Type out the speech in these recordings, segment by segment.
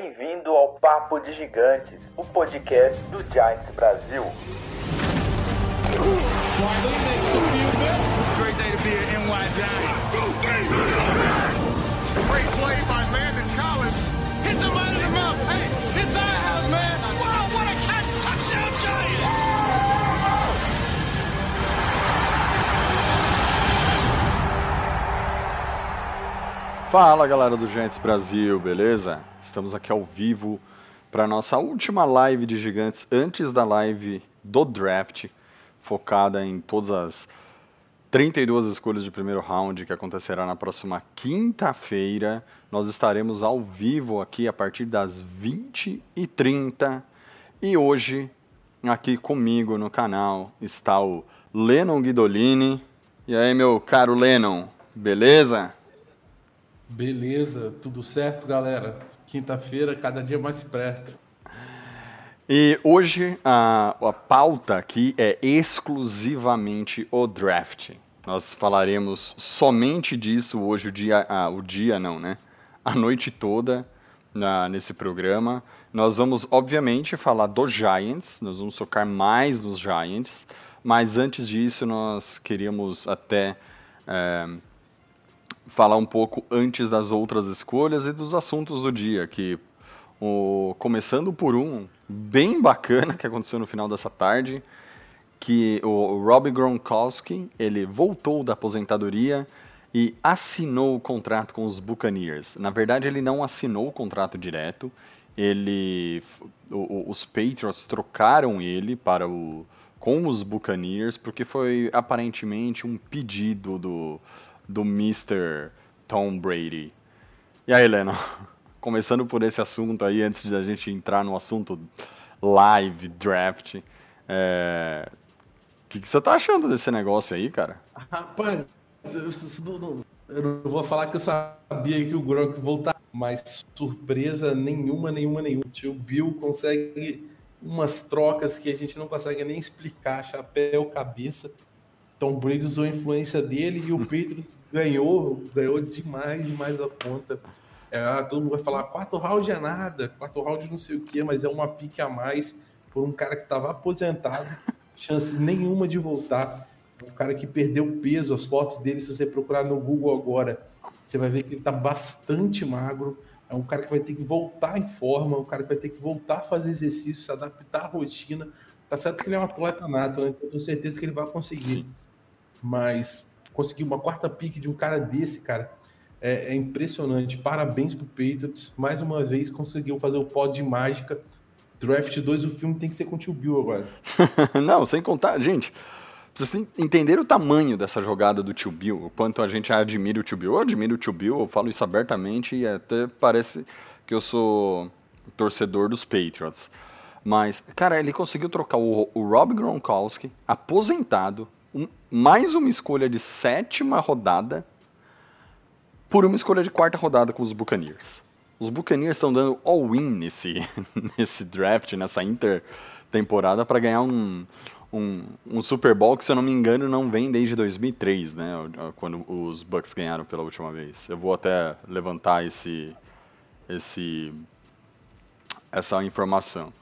Bem-vindo ao Papo de Gigantes, o podcast do Giants Brasil. Giants. Fala galera do Gigantes Brasil, beleza? Estamos aqui ao vivo para nossa última live de Gigantes antes da live do draft, focada em todas as 32 escolhas de primeiro round que acontecerá na próxima quinta-feira. Nós estaremos ao vivo aqui a partir das 20h30 e hoje aqui comigo no canal está o Lennon Guidolini. E aí, meu caro Lennon, beleza? Beleza, tudo certo, galera? Quinta-feira, cada dia mais perto. E hoje a, a pauta aqui é exclusivamente o draft. Nós falaremos somente disso hoje, o dia, ah, o dia não, né? A noite toda na, nesse programa. Nós vamos, obviamente, falar dos Giants, nós vamos focar mais nos Giants, mas antes disso nós queríamos até é, falar um pouco antes das outras escolhas e dos assuntos do dia, que o, começando por um bem bacana que aconteceu no final dessa tarde, que o Rob Gronkowski, ele voltou da aposentadoria e assinou o contrato com os Buccaneers. Na verdade, ele não assinou o contrato direto, ele o, os Patriots trocaram ele para o com os Buccaneers porque foi aparentemente um pedido do do Mr. Tom Brady. E aí, Leno, começando por esse assunto aí, antes de a gente entrar no assunto live, draft, é... o que, que você tá achando desse negócio aí, cara? Rapaz, eu, não, eu não vou falar que eu sabia que o Gronk voltar, mas surpresa nenhuma, nenhuma, nenhuma. O tio Bill consegue umas trocas que a gente não consegue nem explicar, chapéu, cabeça. Tom Brady usou a influência dele e o Patriots ganhou, ganhou demais, demais a ponta. É, todo mundo vai falar, quarto round é nada, quarto round não sei o que, mas é uma pique a mais por um cara que estava aposentado, chance nenhuma de voltar. Um cara que perdeu peso, as fotos dele, se você procurar no Google agora, você vai ver que ele está bastante magro. É um cara que vai ter que voltar em forma, um cara que vai ter que voltar a fazer exercício, se adaptar à rotina. Tá certo que ele é um atleta nato, né? Então tenho certeza que ele vai conseguir. Sim mas conseguir uma quarta pick de um cara desse, cara, é, é, impressionante. Parabéns pro Patriots. Mais uma vez conseguiu fazer o pod de mágica. Draft 2, o filme tem que ser com o Tio Bill agora. Não, sem contar, gente. Vocês entenderam o tamanho dessa jogada do Tio Bill, o quanto a gente admira o Tio Bill. Eu admiro o Tio Bill, eu falo isso abertamente e até parece que eu sou torcedor dos Patriots. Mas, cara, ele conseguiu trocar o, o Rob Gronkowski, aposentado, um, mais uma escolha de sétima rodada por uma escolha de quarta rodada com os Buccaneers. Os Buccaneers estão dando all-in nesse, nesse draft, nessa intertemporada, para ganhar um, um, um, Super Bowl que, se eu não me engano, não vem desde 2003, né? Quando os Bucks ganharam pela última vez. Eu vou até levantar esse, esse, essa informação.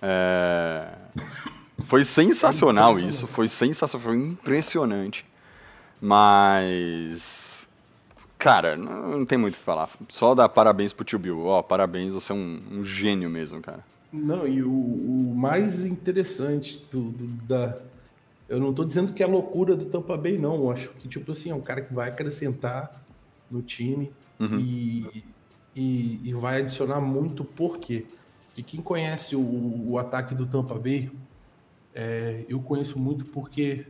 É... Foi sensacional isso, foi sensacional, foi impressionante. Mas. Cara, não, não tem muito o que falar. Só dar parabéns pro tio Bill. Ó, parabéns, você é um, um gênio mesmo, cara. Não, e o, o mais interessante do, do, da. Eu não tô dizendo que é loucura do Tampa Bay, não. Eu acho que, tipo assim, é um cara que vai acrescentar no time uhum. e, e, e, vai adicionar muito, por quê? E quem conhece o, o ataque do Tampa Bay, é, eu conheço muito porque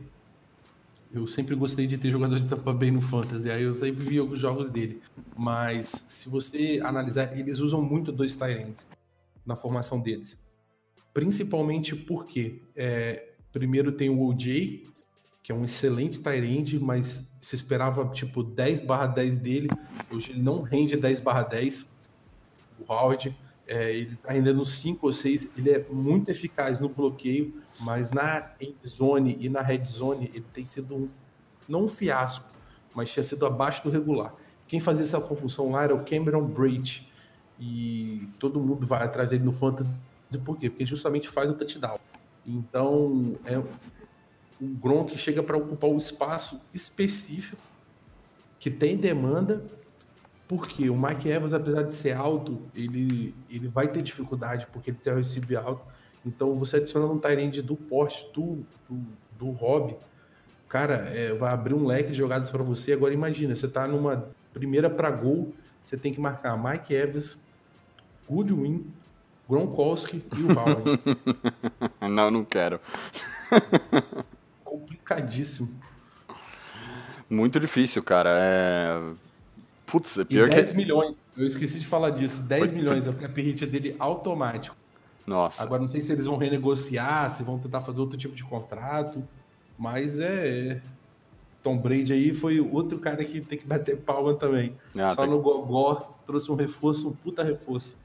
eu sempre gostei de ter jogador de Tampa Bay no Fantasy, aí eu sempre vi alguns jogos dele. Mas se você analisar, eles usam muito dois Tyrants na formação deles. Principalmente porque, é, primeiro tem o OJ, que é um excelente Tyrande, mas se esperava tipo 10 barra 10 dele, hoje ele não rende 10 barra 10. O Howard, é, ele está rendendo 5 ou 6, ele é muito eficaz no bloqueio, mas na zone e na red zone ele tem sido um, não um fiasco, mas tinha sido abaixo do regular. Quem fazia essa função lá era o Cameron Bridge, e todo mundo vai atrás dele no fantasy. Por quê? Porque justamente faz o touchdown. Então, é, o Gronk chega para ocupar um espaço específico que tem demanda, porque o Mike Evans, apesar de ser alto, ele, ele vai ter dificuldade porque ele tem o receive alto. Então, você adicionando um Tyrande do porte do, do, do Rob, cara, é, vai abrir um leque de jogadas para você. Agora, imagina, você tá numa primeira para gol, você tem que marcar Mike Evans, Goodwin, Gronkowski e o Bowen. não, não quero. Complicadíssimo. Muito difícil, cara. É... Putz, é pior e 10 que... milhões. Eu esqueci de falar disso. 10 milhões é o cap hit dele automático. Nossa. Agora não sei se eles vão renegociar, se vão tentar fazer outro tipo de contrato. Mas é. Tom Brady aí foi outro cara que tem que bater palma também. Ah, Só no Gogó trouxe um reforço, um puta reforço.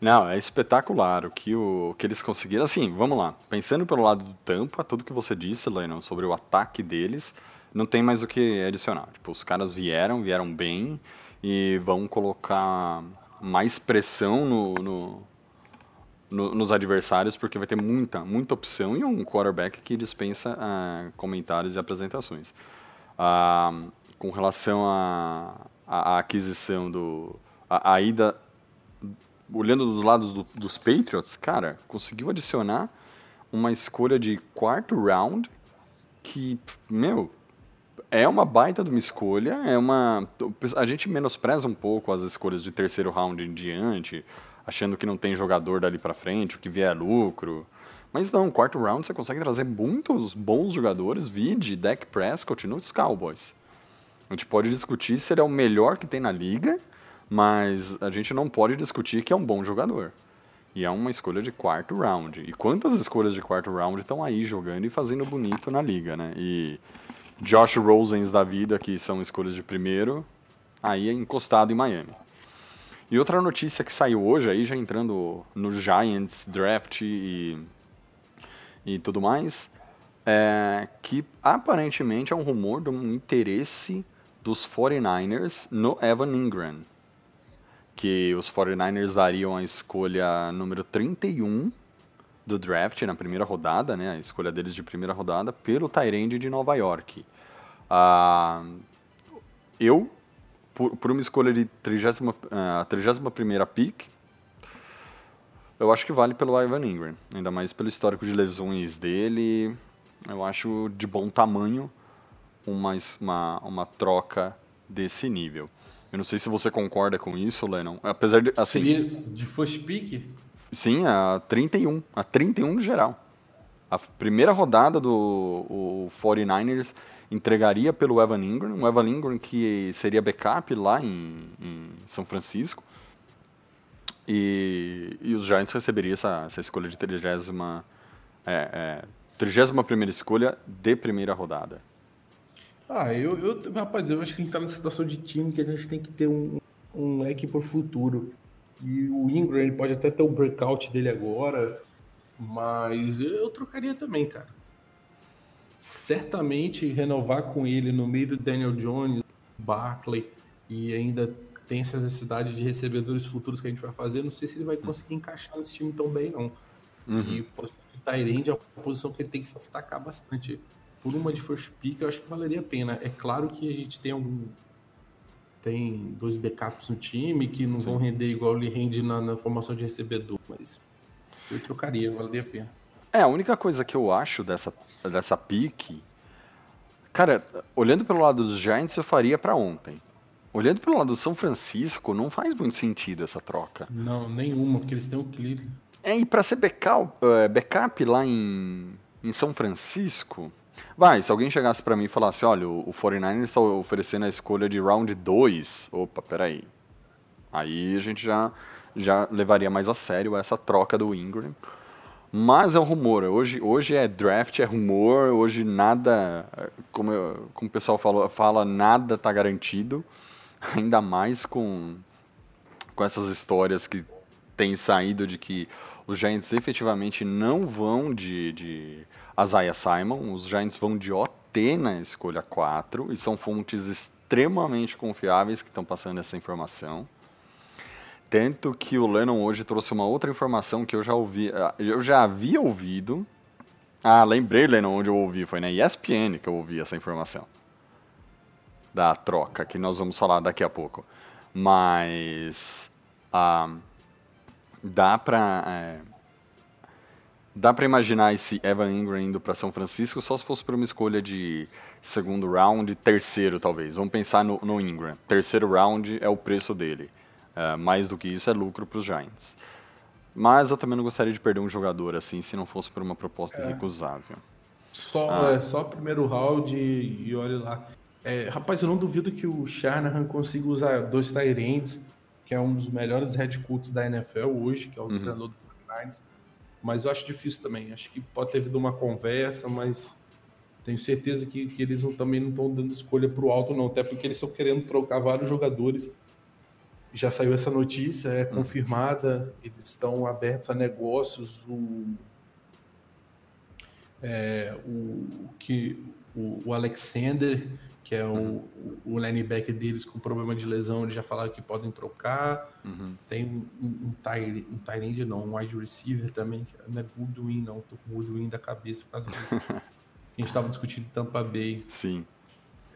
Não, é espetacular o que, o, que eles conseguiram. Assim, vamos lá. Pensando pelo lado do Tampa, tudo que você disse, Lennon, sobre o ataque deles, não tem mais o que adicionar. Tipo, os caras vieram, vieram bem e vão colocar mais pressão no, no, no, nos adversários, porque vai ter muita, muita opção e um quarterback que dispensa uh, comentários e apresentações. Uh, com relação à aquisição do. A, a ida olhando dos lados do, dos Patriots, cara, conseguiu adicionar uma escolha de quarto round que, meu, é uma baita de uma escolha, é uma a gente menospreza um pouco as escolhas de terceiro round em diante, achando que não tem jogador dali para frente, o que vier é lucro. Mas não, quarto round você consegue trazer muitos bons jogadores, vide Dak Prescott nos Cowboys. A gente pode discutir se ele é o melhor que tem na liga, mas a gente não pode discutir que é um bom jogador. E é uma escolha de quarto round. E quantas escolhas de quarto round estão aí jogando e fazendo bonito na liga, né? E Josh Rosens da vida, que são escolhas de primeiro, aí é encostado em Miami. E outra notícia que saiu hoje, aí já entrando no Giants draft e, e tudo mais, é que aparentemente é um rumor de um interesse dos 49ers no Evan Ingram que os 49ers dariam a escolha número 31 do draft na primeira rodada, né, a escolha deles de primeira rodada, pelo Tyrande de Nova York. Uh, eu, por, por, uma escolha de 30, uh, 31 pick, eu acho que vale pelo Ivan Ingram, ainda mais pelo histórico de lesões dele. Eu acho de bom tamanho uma, uma, uma troca desse nível. Eu não sei se você concorda com isso, Lennon. Apesar de. Assim, Seria de first pick? Sim, a 31. A 31 no geral. A primeira rodada do o 49ers entregaria pelo Evan Ingram, um Evan Ingram que seria backup lá em, em São Francisco. E, e, os Giants receberiam essa, essa escolha de 30, é, é, 31 escolha de primeira rodada. Ah, eu, eu, rapaz, eu acho que a gente tá nessa situação de time que a gente tem que ter um, um leque pro futuro. E o Ingram ele pode até ter o breakout dele agora, mas eu trocaria também, cara. Certamente renovar com ele no meio do Daniel Jones, Barkley e ainda tem essa necessidade de recebedores futuros que a gente vai fazer. Não sei se ele vai conseguir encaixar nesse time tão bem, não. Uhum. E o Tyrande é uma posição que ele tem que se destacar bastante por uma de first pick, eu acho que valeria a pena. É claro que a gente tem algum. Tem dois backups no time que não Sim. vão render igual ele rende na, na, formação de recebedor, mas eu trocaria, valeria a pena. É, a única coisa que eu acho dessa, dessa pick. Cara, olhando pelo lado dos Giants, eu faria para ontem. Olhando pelo lado do São Francisco, não faz muito sentido essa troca. Não, nenhuma, porque eles têm um clipe. É, e pra ser backup, uh, backup lá em, em São Francisco, Vai, se alguém chegasse para mim e falasse, olha, o 49ers está oferecendo a escolha de round 2, opa, peraí. Aí a gente já, já levaria mais a sério essa troca do Ingram. Mas é um rumor, hoje, hoje é draft, é rumor, hoje nada, como, eu, como o pessoal falou, fala, nada está garantido. Ainda mais com, com essas histórias que têm saído de que os Giants efetivamente não vão de, de Isaiah Simon, os Giants vão de OT na escolha 4 e são fontes extremamente confiáveis que estão passando essa informação. Tanto que o Lennon hoje trouxe uma outra informação que eu já ouvi, ah, eu já havia ouvido. Ah, lembrei, Lennon, onde eu ouvi, foi na ESPN que eu ouvi essa informação. Da troca, que nós vamos falar daqui a pouco. Mas. Ah, dá pra. É, dá pra imaginar esse Evan Ingram indo pra São Francisco só se fosse por uma escolha de segundo round, terceiro talvez. Vamos pensar no, no Ingram. Terceiro round é o preço dele. Uh, mais do que isso é lucro para os Giants. Mas eu também não gostaria de perder um jogador assim se não fosse por uma proposta é. irrecusável. Só, ah. é, só primeiro round e, e olha lá. É, rapaz, eu não duvido que o Shanahan consiga usar dois Tyrands, que é um dos melhores head coaches da NFL hoje, que é o uhum. treinador do 49ers. Mas eu acho difícil também. Acho que pode ter havido uma conversa, mas tenho certeza que, que eles não, também não estão dando escolha para o alto, não. Até porque eles estão querendo trocar vários jogadores já saiu essa notícia, é confirmada, eles estão abertos a negócios. O, é, o, que, o, o, Alexander, que é o, uhum. o linebacker deles com problema de lesão, eles já falaram que podem trocar. Uhum. Tem um, um, um Tyrande, não, um wide receiver também, que não é Goodwin, não, tô com Goodwin da cabeça por causa disso. a gente estava discutindo Tampa Bay. Sim.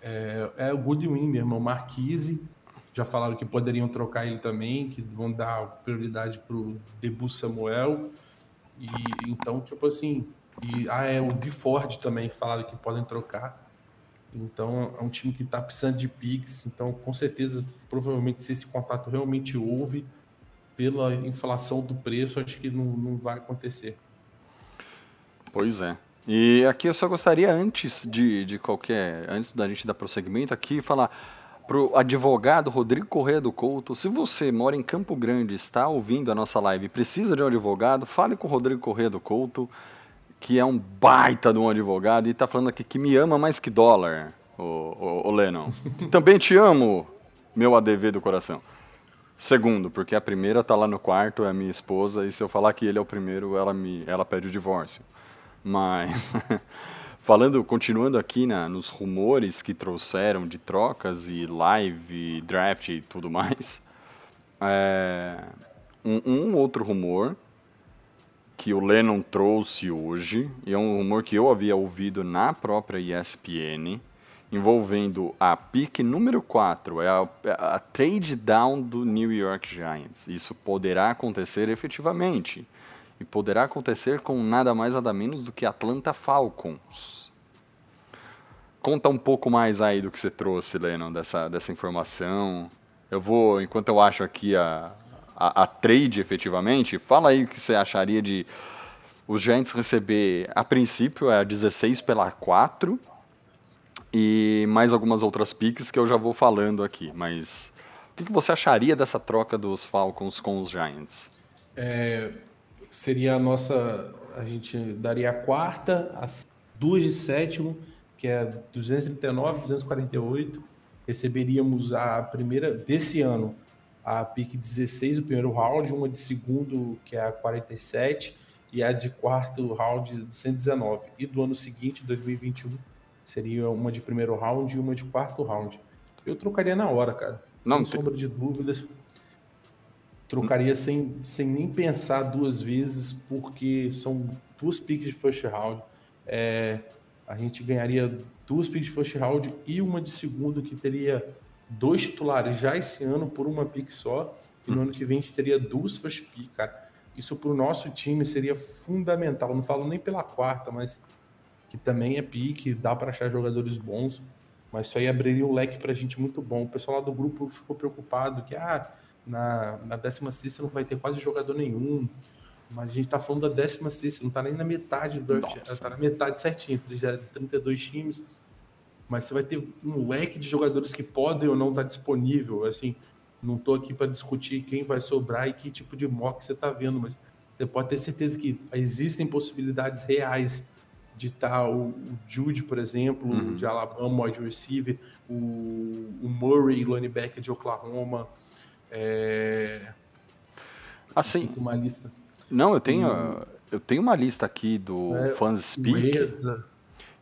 É, é o Goodwin mesmo, o Marquise já falaram que poderiam trocar ele também, que vão dar prioridade para o Debu Samuel. E então, tipo assim, e ah, é o de Ford também falaram que podem trocar. Então é um time que está precisando de picks. Então, com certeza, provavelmente, se esse contato realmente houve, pela inflação do preço, acho que não, não vai acontecer. Pois é. E aqui eu só gostaria, antes de, de qualquer. Antes da gente dar prosseguimento, aqui falar para o advogado Rodrigo Correia do Couto. Se você mora em Campo Grande, está ouvindo a nossa live precisa de um advogado, fale com o Rodrigo Correia do Couto, que é um baita de um advogado e está falando aqui que me ama mais que dólar, o, o, o Lennon. Também te amo, meu ADV do coração. Segundo, porque a primeira tá lá no quarto, é a minha esposa, e se eu falar que ele é o primeiro, ela me ela pede o divórcio. Mas Falando, continuando aqui na, nos rumores que trouxeram de trocas e live, draft e tudo mais, é, um, um, outro rumor que o Lennon trouxe hoje, e é um rumor que eu havia ouvido na própria ESPN, envolvendo a pick número 4, é a, a trade down do New York Giants. Isso poderá acontecer efetivamente e poderá acontecer com nada mais nada menos do que Atlanta Falcons. Conta um pouco mais aí do que você trouxe, Lennon, dessa, dessa informação. Eu vou, enquanto eu acho aqui a, a, a trade efetivamente, fala aí o que você acharia de os Giants receber, a princípio, é a 16 pela 4 e mais algumas outras picks que eu já vou falando aqui. Mas o que, que você acharia dessa troca dos Falcons com os Giants? É, seria a nossa. A gente daria a quarta, as duas de sétimo, que é 239, 248. Receberíamos a primeira desse ano, a pick 16 do primeiro round, uma de segundo, que é a 47, e a de quarto round, 119. E do ano seguinte, 2021, seria uma de primeiro round e uma de quarto round. Eu trocaria na hora, cara. Não, Sem sombra de dúvidas trocaria sem, sem nem pensar duas vezes, porque são duas picks de first round. É, a gente ganharia duas picks de first round e uma de segundo, que teria dois titulares já esse ano por uma pick só. E no ano que vem a gente teria duas pick, cara. Isso para o nosso time seria fundamental. Não falo nem pela quarta, mas que também é pique, dá para achar jogadores bons. Mas isso aí abriria um leque para a gente muito bom. O pessoal lá do grupo ficou preocupado que, ah, na, na 16 não vai ter quase jogador nenhum. Mas a gente tá falando da 16, não tá nem na metade do draft. Nossa. Tá na metade certinho, já 32 times. Mas você vai ter um leque de jogadores que podem ou não estar disponível. Assim, não tô aqui para discutir quem vai sobrar e que tipo de mock você tá vendo, mas você pode ter certeza que existem possibilidades reais de estar tá o, Jude, por exemplo, uhum. de Alabama, wide receiver, o, o Murray, linebacker de Oklahoma, é... Assim. Uma lista. Não, eu tenho, hum. eu tenho uma lista aqui do é, Fans Speak. Mesa,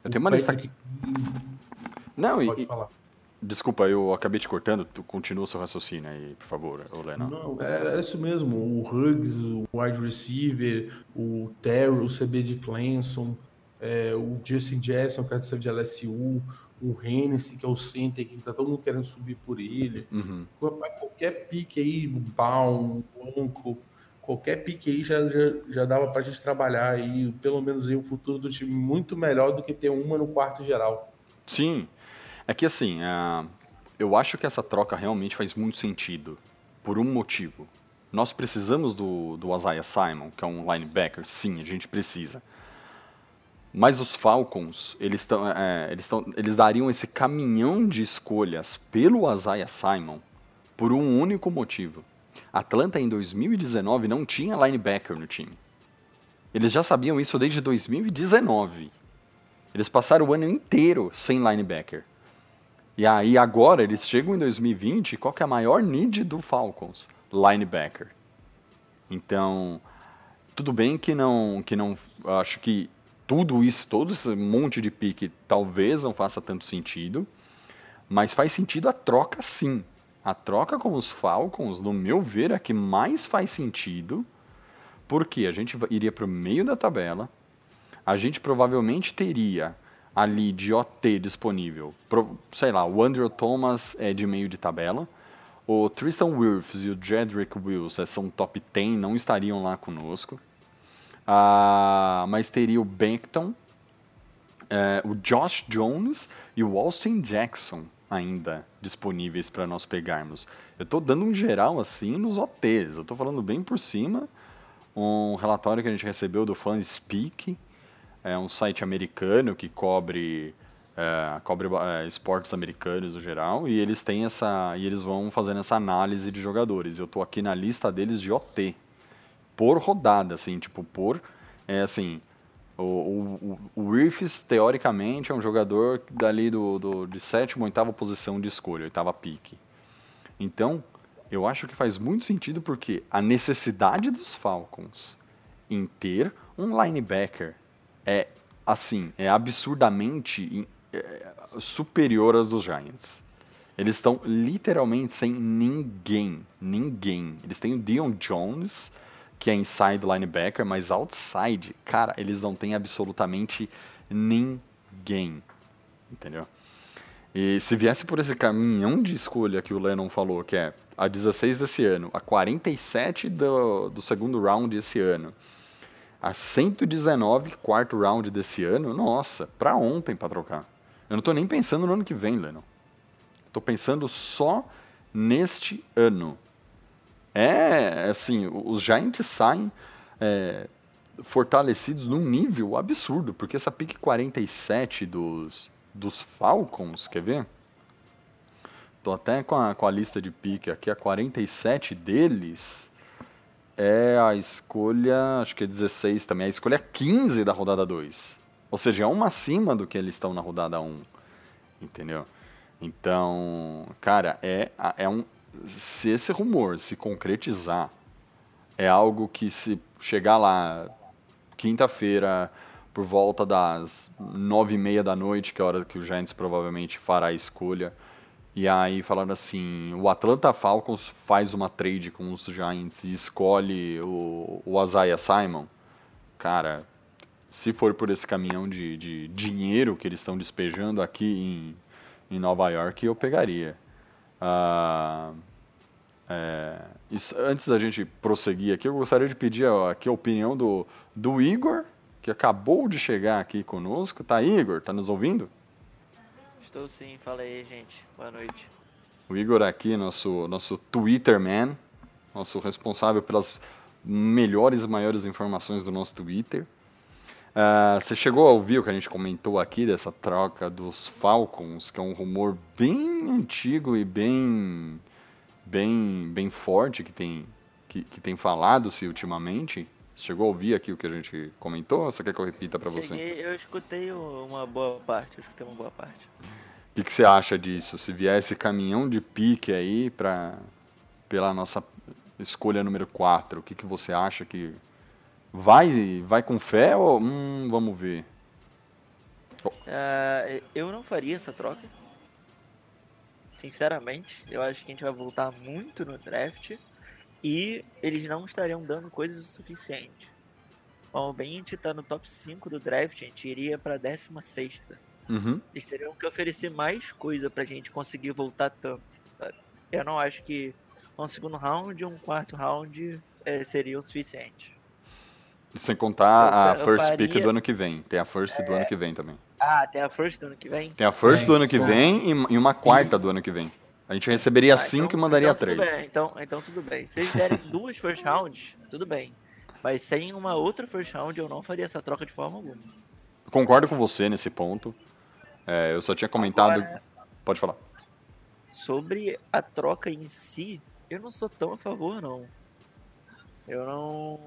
eu tenho uma lista aqui. Não, Pode e, falar. Desculpa, eu acabei te cortando. Tu continua o seu raciocínio aí, por favor, Lennon. Não, era isso mesmo. O Huggs, o wide receiver, o Terry, o CB de Clemson, é, o Justin Jackson, que é do de LSU, o Hennessy, que é o center, que tá todo mundo querendo subir por ele. Uhum. Qualquer pique aí, o Baum, o Uncle, qualquer pique aí já, já, já dava pra gente trabalhar aí, pelo menos aí o futuro do time muito melhor do que ter uma no quarto geral. Sim, é que assim, uh, eu acho que essa troca realmente faz muito sentido. Por um motivo. Nós precisamos do, do Isaiah Simon, que é um linebacker, sim, a gente precisa. Mas os Falcons, eles, tão, é, eles, tão, eles dariam esse caminhão de escolhas pelo Isaiah Simon por um único motivo. Atlanta em 2019 não tinha linebacker no time. Eles já sabiam isso desde 2019. Eles passaram o ano inteiro sem linebacker. E aí agora eles chegam em 2020, qual que é a maior need do Falcons? Linebacker. Então, tudo bem que não que não acho que tudo isso, todo esse monte de pique talvez não faça tanto sentido, mas faz sentido a troca sim. A troca com os Falcons, no meu ver, é que mais faz sentido, porque a gente iria para o meio da tabela, a gente provavelmente teria ali de OT disponível. Pro, sei lá, o Andrew Thomas é de meio de tabela. O Tristan Wirfs e o Jedrick Wills é, são top 10, não estariam lá conosco. Ah, mas teria o Beckton, é, o Josh Jones e o Austin Jackson ainda disponíveis para nós pegarmos. Eu estou dando um geral assim nos OTs, eu estou falando bem por cima. Um relatório que a gente recebeu do FanSpeak, é um site americano que cobre é, cobre é, esportes americanos no geral e eles têm essa e eles vão fazendo essa análise de jogadores. Eu estou aqui na lista deles de OT por rodada, assim, tipo por é assim o, o, o teoricamente, é um jogador dali do, do, de sétima, oitava posição de escolha, oitava pique. Então, eu acho que faz muito sentido porque a necessidade dos Falcons em ter um linebacker é assim, é absurdamente é, superior às dos Giants. Eles estão literalmente sem ninguém, ninguém. Eles têm o Dion Jones, que é inside linebacker, mas outside, cara, eles não têm absolutamente ninguém. Entendeu? E se viesse por esse caminhão de escolha que o Lennon falou, que é a 16 desse ano, a 47 do, do segundo round esse ano, a 119, quarto round desse ano, nossa, pra ontem pra trocar. Eu não tô nem pensando no ano que vem, Lennon. Tô pensando só neste ano. É, assim, os Giants saem é, fortalecidos num nível absurdo, porque essa pick 47 dos, dos Falcons, quer ver? Tô até com a, com a lista de pick aqui, a 47 deles é a escolha, acho que é 16 também, a escolha 15 da rodada 2. Ou seja, é uma acima do que eles estão na rodada 1. Entendeu? Então, cara, é, é um. Se esse rumor se concretizar, é algo que se chegar lá quinta-feira, por volta das nove e meia da noite, que é a hora que o Giants provavelmente fará a escolha, e aí falando assim, o Atlanta Falcons faz uma trade com os Giants e escolhe o, o Isaiah Simon. Cara, se for por esse caminhão de, de dinheiro que eles estão despejando aqui em, em Nova York, eu pegaria. Uh, é, isso, antes da gente prosseguir aqui, eu gostaria de pedir aqui a opinião do, do Igor, que acabou de chegar aqui conosco. Tá, Igor? Tá nos ouvindo? Estou sim, fala aí, gente. Boa noite. O Igor aqui, nosso, nosso Twitter man, nosso responsável pelas melhores e maiores informações do nosso Twitter. Uh, você chegou a ouvir o que a gente comentou aqui dessa troca dos Falcons, que é um rumor bem antigo e bem bem bem forte que tem que, que tem falado-se ultimamente? Chegou a ouvir aqui o que a gente comentou ou você quer que eu repita para você? Eu escutei uma boa parte, eu escutei uma boa parte. O que, que, você acha disso? Se vier esse caminhão de pique aí para pela nossa escolha número 4, o que, que você acha que vai vai com fé ou hum, vamos ver? Uh, eu não faria essa troca. sinceramente, eu acho que a gente vai voltar muito no draft e eles não estariam dando coisas o suficiente. Bom, bem a gente tá no top 5 do draft, a gente iria pra 16. Uhum. Eles teriam que oferecer mais coisa pra gente conseguir voltar tanto, sabe? Eu não acho que um segundo round e um quarto round é, seria o suficiente. Sem contar a Eu fa- eu first pick faria- do ano que vem. Tem a first do ano que vem também. Ah, tem a first do ano que vem? Tem a first Tem, do ano que vem e, e uma quarta do ano que vem. A gente receberia Ah, cinco então- e mandaria então tudo três. bem, então, então tudo bem. Se eles derem duas first rounds, tudo bem. Mas sem uma outra first round, eu não faria essa troca de forma alguma. Concordo com você nesse ponto. É, eu só tinha comentado. Agora- Pode falar. Sobre a troca em si, eu não sou tão a favor, não. Eu não.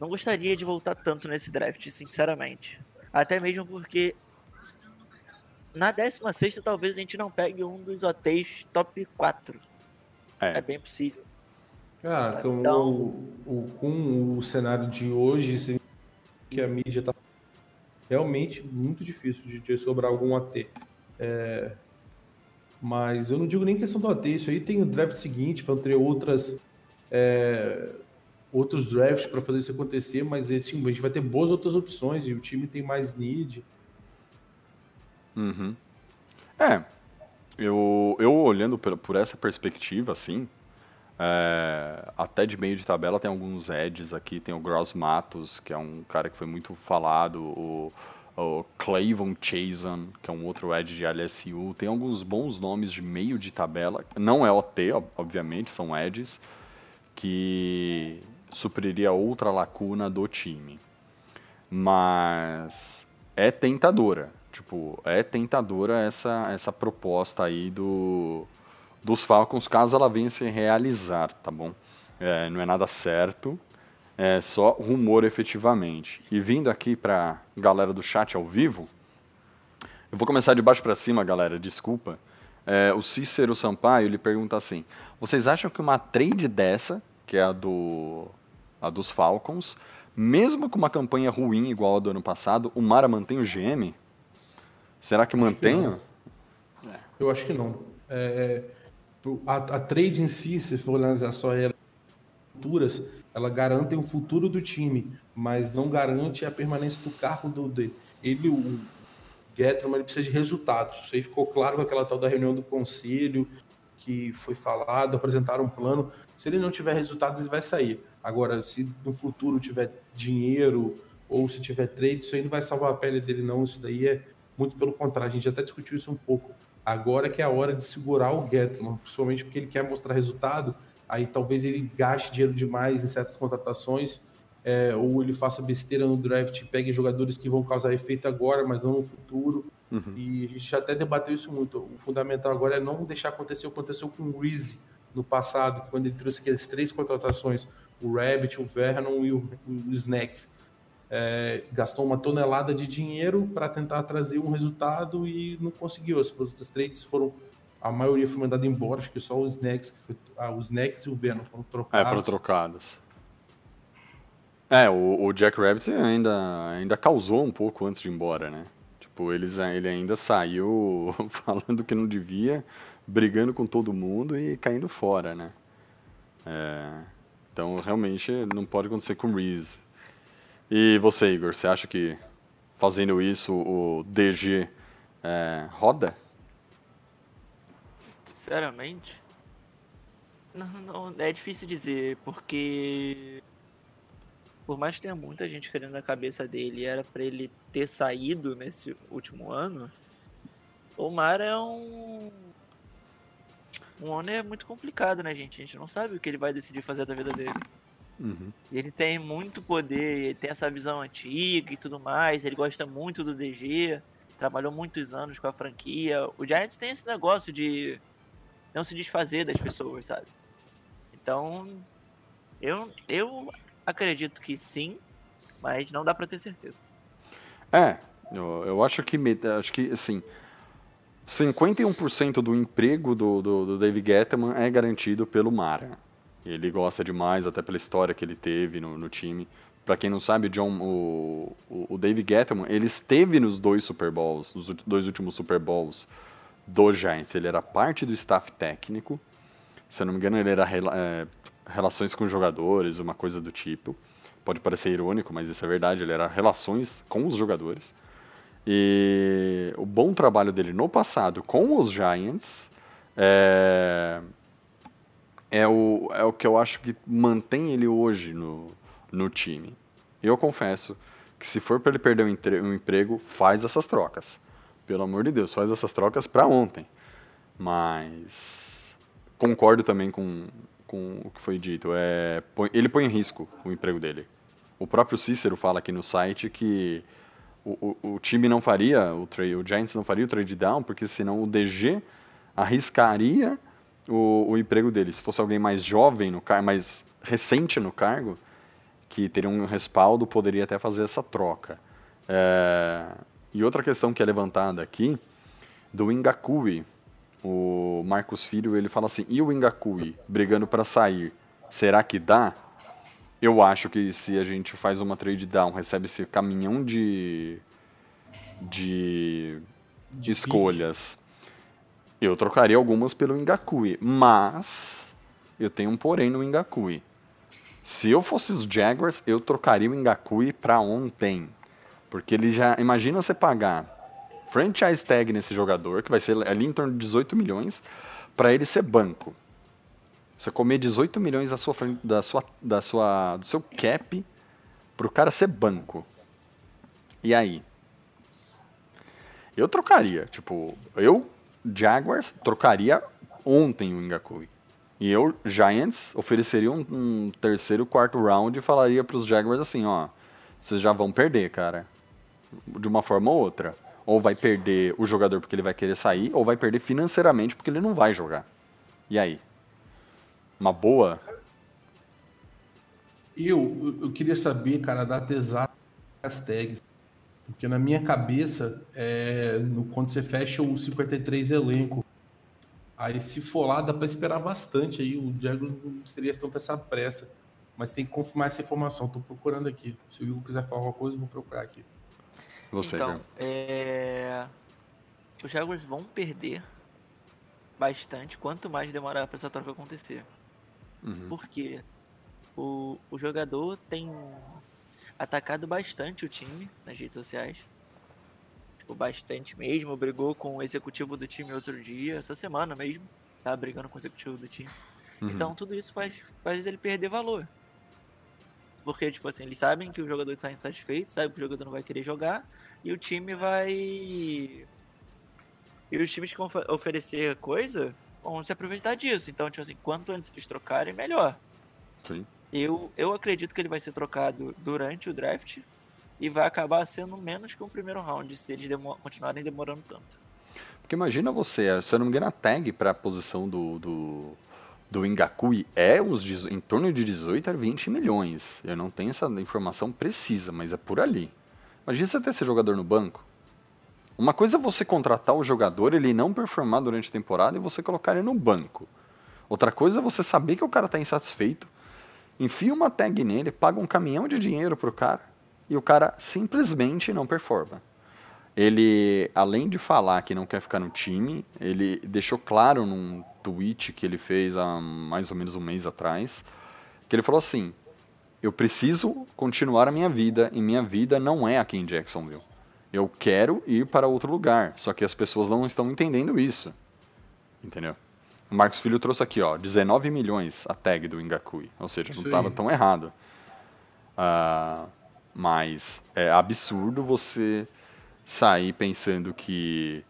Não gostaria de voltar tanto nesse draft, sinceramente. Até mesmo porque. Na 16 talvez a gente não pegue um dos hotéis top 4. É, É, bem possível. Ah, com, Então- o, o- com o cenário de hoje, que a mídia tá realmente muito difícil de, de sobrar algum AT. É, mas eu não digo nem questão do AT, isso aí tem o draft seguinte, vão ter outras é, outros drafts para fazer isso acontecer, mas assim, a gente vai ter boas outras opções e o time tem mais need. Uhum. É, eu, eu olhando por, por essa perspectiva, assim, é, até de meio de tabela tem alguns edges aqui, tem o Gross Matos, que é um cara que foi muito falado, o, o Clavon Chason, que é um outro edge de LSU, tem alguns bons nomes de meio de tabela, não é OT, ob- obviamente, são edges, que supriria outra lacuna do time. Mas é tentadora. Tipo, é tentadora essa, essa proposta aí do, dos Falcons, caso ela venha se realizar, tá bom? É, não é nada certo, é só rumor efetivamente. E vindo aqui pra galera do chat ao vivo, eu vou começar de baixo pra cima, galera, desculpa. É, o Cícero Sampaio, ele pergunta assim, vocês acham que uma trade dessa, que é a, do, a dos Falcons, mesmo com uma campanha ruim igual a do ano passado, o Mara mantém o GM? Será que mantém? Eu acho que não. É, a, a trade em si, se for analisar só ela, futuras, ela garante o futuro do time, mas não garante a permanência do cargo do dele. Ele, o Getterman, ele precisa de resultados. Isso aí ficou claro com aquela tal da reunião do conselho, que foi falado, apresentaram um plano. Se ele não tiver resultados, ele vai sair. Agora, se no futuro tiver dinheiro ou se tiver trade, isso aí não vai salvar a pele dele, não. Isso daí é muito pelo contrário. A gente até discutiu isso um pouco. Agora que é a hora de segurar o Getman, principalmente porque ele quer mostrar resultado. Aí talvez ele gaste dinheiro demais em certas contratações, é, ou ele faça besteira no draft e pegue jogadores que vão causar efeito agora, mas não no futuro. Uhum. E a gente já até debateu isso muito. O fundamental agora é não deixar acontecer o que aconteceu com o Reese no passado, quando ele trouxe aquelas três contratações, o Rabbit, o Vernon e o, o Snacks. É, gastou uma tonelada de dinheiro para tentar trazer um resultado e não conseguiu. As outras trades foram. A maioria foi mandada embora, acho que só os Snacks, que foi, ah, os Snacks e o Vernon foram É, trocados. foram trocados. É, o, o Jack Rabbit ainda, ainda causou um pouco antes de ir embora, né? Tipo, eles, ele ainda saiu falando que não devia, brigando com todo mundo e caindo fora, né? É, então, realmente, não pode acontecer com o Reese. E você, Igor, você acha que fazendo isso o DG é, roda? Sinceramente, não, não, é difícil dizer, porque por mais que tenha muita gente querendo na cabeça dele, era pra ele ter saído nesse último ano. O Mar é um um ano é muito complicado, né, gente? A gente não sabe o que ele vai decidir fazer da vida dele. Uhum. Ele tem muito poder, tem essa visão antiga e tudo mais. Ele gosta muito do DG, trabalhou muitos anos com a franquia. O Giants tem esse negócio de não se desfazer das pessoas, sabe? Então, eu, eu acredito que sim, mas não dá pra ter certeza. É, eu, eu acho que acho que assim 51% do emprego do, do, do David Gettman é garantido pelo Mara. Ele gosta demais, até pela história que ele teve no, no time. Pra quem não sabe, John, o, o, o David Gettman, ele esteve nos dois Super Bowls, nos dois últimos Super Bowls do Giants, ele era parte do staff técnico. Se eu não me engano, ele era é, relações com jogadores, uma coisa do tipo. Pode parecer irônico, mas isso é verdade. Ele era relações com os jogadores. E o bom trabalho dele no passado com os Giants é, é, o, é o que eu acho que mantém ele hoje no, no time. Eu confesso que se for para ele perder um, emprego, faz essas trocas. Pelo amor de Deus, faz essas trocas para ontem. Mas concordo também com, com o que foi dito. É, ele põe em risco o emprego dele. O próprio Cícero fala aqui no site que o, o, o time não faria, o, trade, o Giants não faria o trade down, porque senão o DG arriscaria o, o emprego dele. Se fosse alguém mais jovem, no car mais recente no cargo, que teria um respaldo, poderia até fazer essa troca. É, e outra questão que é levantada aqui, do Ingakui, o Marcos Filho, ele fala assim, e o Ingakui brigando para sair, será que dá? Eu acho que se a gente faz uma trade down, recebe esse caminhão de, de, de escolhas, eu trocaria algumas pelo Ingakui, mas eu tenho um porém no Ingakui. Se eu fosse os Jaguars, eu trocaria o Ingakui para ontem. Porque ele já. Imagina você pagar franchise tag nesse jogador, que vai ser ali em torno de 18 milhões, para ele ser banco. Você comer 18 milhões da sua, da sua, da sua, do seu cap para o cara ser banco. E aí? Eu trocaria. Tipo, eu, Jaguars, trocaria ontem o Ingakui. E eu, Giants, ofereceria um, um terceiro, quarto round e falaria para os Jaguars assim, ó, vocês já vão perder, cara. De uma forma ou outra. Ou vai perder o jogador porque ele vai querer sair, ou vai perder financeiramente porque ele não vai jogar. E aí? Uma boa? Eu, eu queria saber, cara, a data exata das tags. Porque na minha cabeça, é, no, quando você fecha o 53 elenco, aí se for lá, dá para esperar bastante. Aí o Diego não seria tanto essa pressa. Mas tem que confirmar essa informação. Estou procurando aqui. Se o Hugo quiser falar alguma coisa, eu vou procurar aqui. Você, então, é... os Jaguars vão perder bastante quanto mais demorar para essa troca acontecer. Uhum. Porque o, o jogador tem atacado bastante o time nas redes sociais. Tipo, bastante mesmo. Brigou com o executivo do time outro dia, essa semana mesmo. Tá brigando com o executivo do time. Uhum. Então tudo isso faz, faz ele perder valor. Porque, tipo assim, eles sabem que o jogador está insatisfeito, sabe que o jogador não vai querer jogar, e o time vai. E os times que vão oferecer coisa vão se aproveitar disso. Então, tipo assim, quanto antes eles trocarem, melhor. Sim. Eu, eu acredito que ele vai ser trocado durante o draft e vai acabar sendo menos que um primeiro round se eles demo continuarem demorando tanto. Porque imagina você, se eu não me engano, a tag para a posição do, do, do Ingakui é uns, em torno de 18 a 20 milhões. Eu não tenho essa informação precisa, mas é por ali. Imagina você ter esse jogador no banco. Uma coisa é você contratar o jogador, ele não performar durante a temporada e você colocar ele no banco. Outra coisa é você saber que o cara está insatisfeito, enfia uma tag nele, paga um caminhão de dinheiro pro cara e o cara simplesmente não performa. Ele, além de falar que não quer ficar no time, ele deixou claro num tweet que ele fez há mais ou menos um mês atrás, que ele falou assim: eu preciso continuar a minha vida e minha vida não é aqui em Jacksonville. Eu quero ir para outro lugar, só que as pessoas não estão entendendo isso. Entendeu? O Marcos Filho trouxe aqui, ó, 19 milhões a tag do Ingakui, ou seja, não estava tão errado. Uh, mas é absurdo você sair pensando que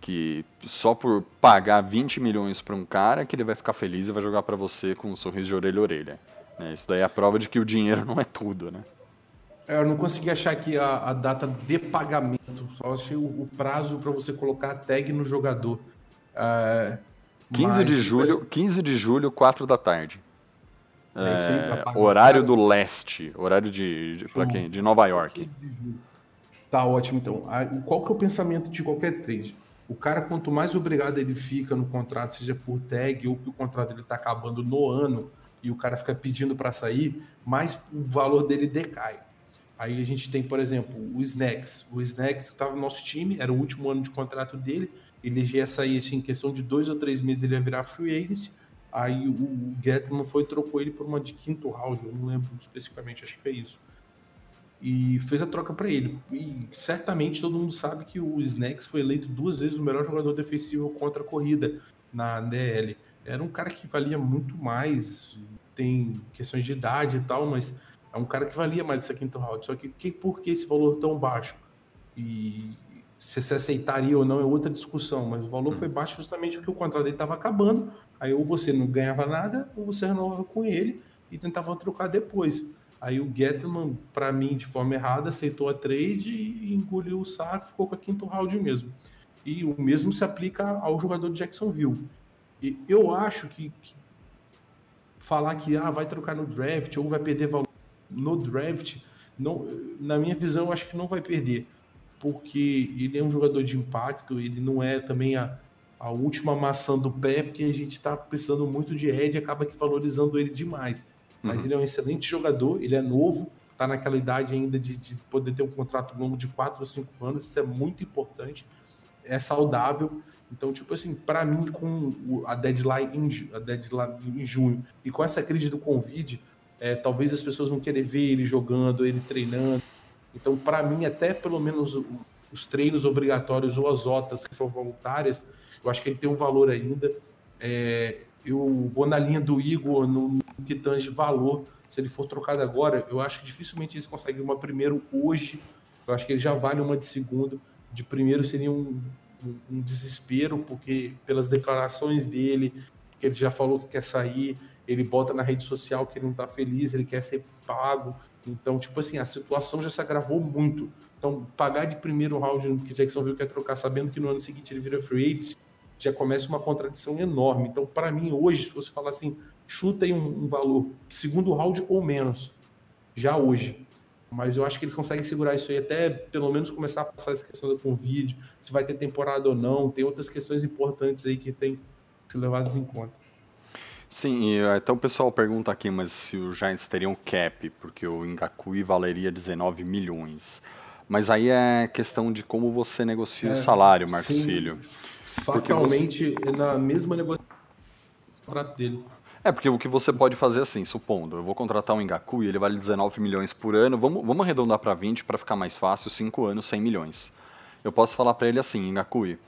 que só por pagar 20 milhões para um cara que ele vai ficar feliz e vai jogar para você com um sorriso de orelha a orelha. É, isso daí é a prova de que o dinheiro não é tudo, né? É, eu não consegui achar aqui a, a data de pagamento, só achei o, o prazo para você colocar a tag no jogador. É, 15 mas, de julho, mas... 15 de julho, 4 da tarde. É, aí, horário do leste, horário de, de, pra quem? de Nova York. Tá ótimo, então. Qual que é o pensamento de qualquer trade? O cara, quanto mais obrigado ele fica no contrato, seja por tag ou que o contrato ele tá acabando no ano, e o cara fica pedindo para sair, mais o valor dele decai. Aí a gente tem, por exemplo, o Snacks. O Snacks estava no nosso time, era o último ano de contrato dele, ele já ia sair assim, em questão de dois ou três meses, ele ia virar free agent. Aí o Getman foi trocou ele por uma de quinto round, eu não lembro especificamente, acho que é isso. E fez a troca para ele. E certamente todo mundo sabe que o Snacks foi eleito duas vezes o melhor jogador defensivo contra a corrida na DL. Era um cara que valia muito mais, tem questões de idade e tal, mas é um cara que valia mais essa quinto round. Só que, que por que esse valor tão baixo? E se você aceitaria ou não é outra discussão, mas o valor foi baixo justamente porque o contrato dele estava acabando. Aí ou você não ganhava nada, ou você renovava com ele e tentava trocar depois. Aí o Getman, para mim, de forma errada, aceitou a trade e engoliu o saco, ficou com a quinto round mesmo. E o mesmo se aplica ao jogador de Jacksonville. E eu acho que, que falar que ah, vai trocar no draft ou vai perder valor no draft, não, na minha visão, eu acho que não vai perder, porque ele é um jogador de impacto, ele não é também a, a última maçã do pé, porque a gente está precisando muito de Ed e acaba que valorizando ele demais. Mas uhum. ele é um excelente jogador, ele é novo, está naquela idade ainda de, de, poder ter um contrato longo de 4 ou 5 anos, isso é muito importante, é saudável. Então, tipo assim, para mim, com a deadline, em, a deadline em junho e com essa crise do Covid, é, talvez as pessoas vão querer ver ele jogando, ele treinando. Então, para mim, até pelo menos os treinos obrigatórios ou as OTAs que são voluntárias, eu acho que ele tem um valor ainda. É, eu vou na linha do Igor no, que tange valor. Se ele for trocado agora, eu acho que dificilmente eles conseguem uma primeiro hoje. Eu acho que ele já vale uma de segundo. De primeiro seria um, um, um desespero, porque pelas declarações dele, que ele já falou que quer sair, ele bota na rede social que ele não tá feliz, ele quer ser pago. Então, tipo assim, a situação já se agravou muito. Então, pagar de primeiro round que Jacksonville quer trocar, sabendo que no ano seguinte ele vira free agent, já começa uma contradição enorme. Então, para mim, hoje, se você falar assim, chuta aí um, um, valor, segundo round ou menos, já hoje. Mas eu acho que eles conseguem segurar isso aí até pelo menos começar a passar essa questão da Covid, se vai ter temporada ou não. Tem outras questões importantes aí que tem que ser levadas em conta. Sim, e eh, então o pessoal pergunta aqui, mas se os Giants teriam cap, porque o Ngakui valeria 19 milhões. Mas aí é questão de como você negocia é, o salário, Marcos sim, Filho. Fatalmente, você... na mesma negociação do contrato dele. É, porque o que você pode fazer assim, supondo, eu vou contratar um Ngakui, ele vale 19 milhões por ano, vamos, vamos arredondar para 20 para ficar mais fácil, 5 anos, 100 milhões. Eu posso falar para ele assim, Ngakui,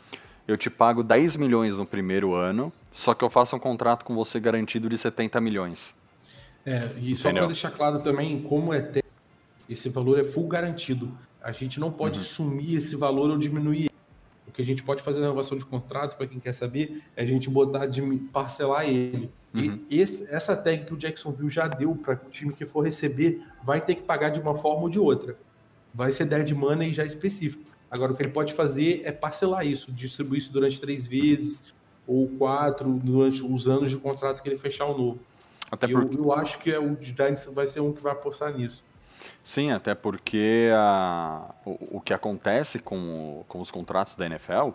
eu te pago 10 milhões no primeiro ano, só que eu faço um contrato com você garantido de 70 milhões. É, e só para deixar claro também como é esse valor é full garantido. A gente não pode uhum. sumir esse valor ou diminuir. O que a gente pode fazer na renovação de contrato, para quem quer saber, é a gente botar de parcelar ele. Uhum. E esse, essa tag que o Jacksonville já deu para o time que for receber, vai ter que pagar de uma forma ou de outra. Vai ser dead money já específico. Agora, o que ele pode fazer é parcelar isso, distribuir isso durante três vezes ou quatro durante os anos de contrato que ele fechar o novo. Até porque... eu, eu, acho que é o Giants vai ser um que vai apostar nisso. Sim, até porque a, o, o, que acontece com, com os contratos da NFL,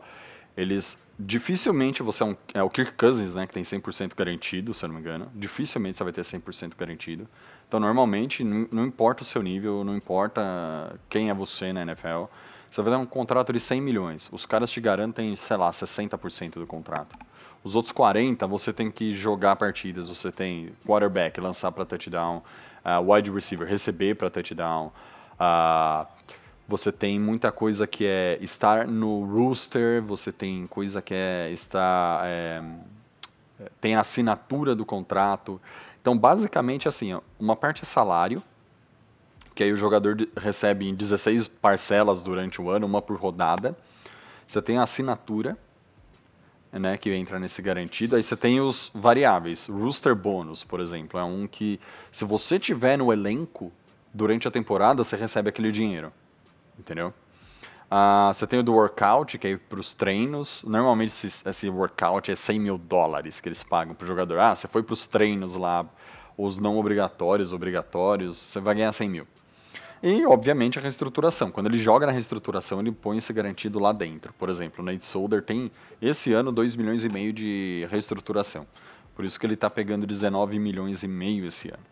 eles dificilmente você é, um, é o Kirk Cousins, né, que tem 100% garantido, se eu não me engano. Dificilmente você vai ter 100% garantido. Então, normalmente, não, não importa o seu nível, não importa quem é você na NFL, você vai dar um contrato de 100 milhões. Os caras te garantem, sei lá, 60% do contrato. Os outros 40 você tem que jogar partidas. Você tem quarterback, lançar para touchdown, uh, wide receiver, receber para touchdown. Uh, você tem muita coisa que é estar no rooster, você tem coisa que é estar. É, tem a assinatura do contrato. Então, basicamente, assim, uma parte é salário, que aí o jogador recebe em 16 parcelas durante o ano, uma por rodada. Você tem a assinatura, né, que entra nesse garantido. Aí você tem os variáveis. Rooster bônus, por exemplo, é um que se você tiver no elenco durante a temporada, você recebe aquele dinheiro. Entendeu? Uh, você tem o do workout, que é para os treinos. Normalmente esse, esse, workout é 100 mil dólares que eles pagam para o jogador. Ah, você foi para os treinos lá, os não obrigatórios, obrigatórios, você vai ganhar 100 mil. E, obviamente, a reestruturação. Quando ele joga na reestruturação, ele põe esse garantido lá dentro. Por exemplo, o Nate Solder tem, esse ano, 2 milhões e meio de reestruturação. Por isso que ele está pegando 19 milhões e meio esse ano.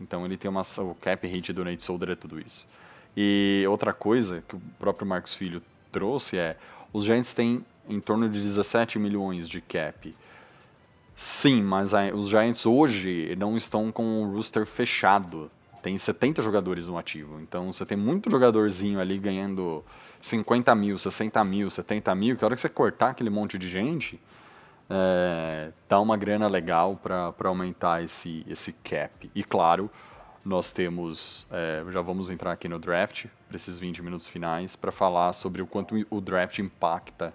Então ele tem uma, o cap hit do Nate Solder é tudo isso. E outra coisa que o próprio Marcos Filho trouxe é Os Giants têm em torno de 17 milhões de cap. Sim, mas a, os Giants hoje não estão com o rooster fechado. Tem 70 jogadores no ativo. Então você tem muito jogadorzinho ali ganhando 50 mil, 60 mil, 70 mil, que a hora que você cortar aquele monte de gente, é, dá uma grana legal para aumentar esse, esse cap. E claro, nós temos, é, já vamos entrar aqui no draft, para esses 20 minutos finais, para falar sobre o quanto o draft impacta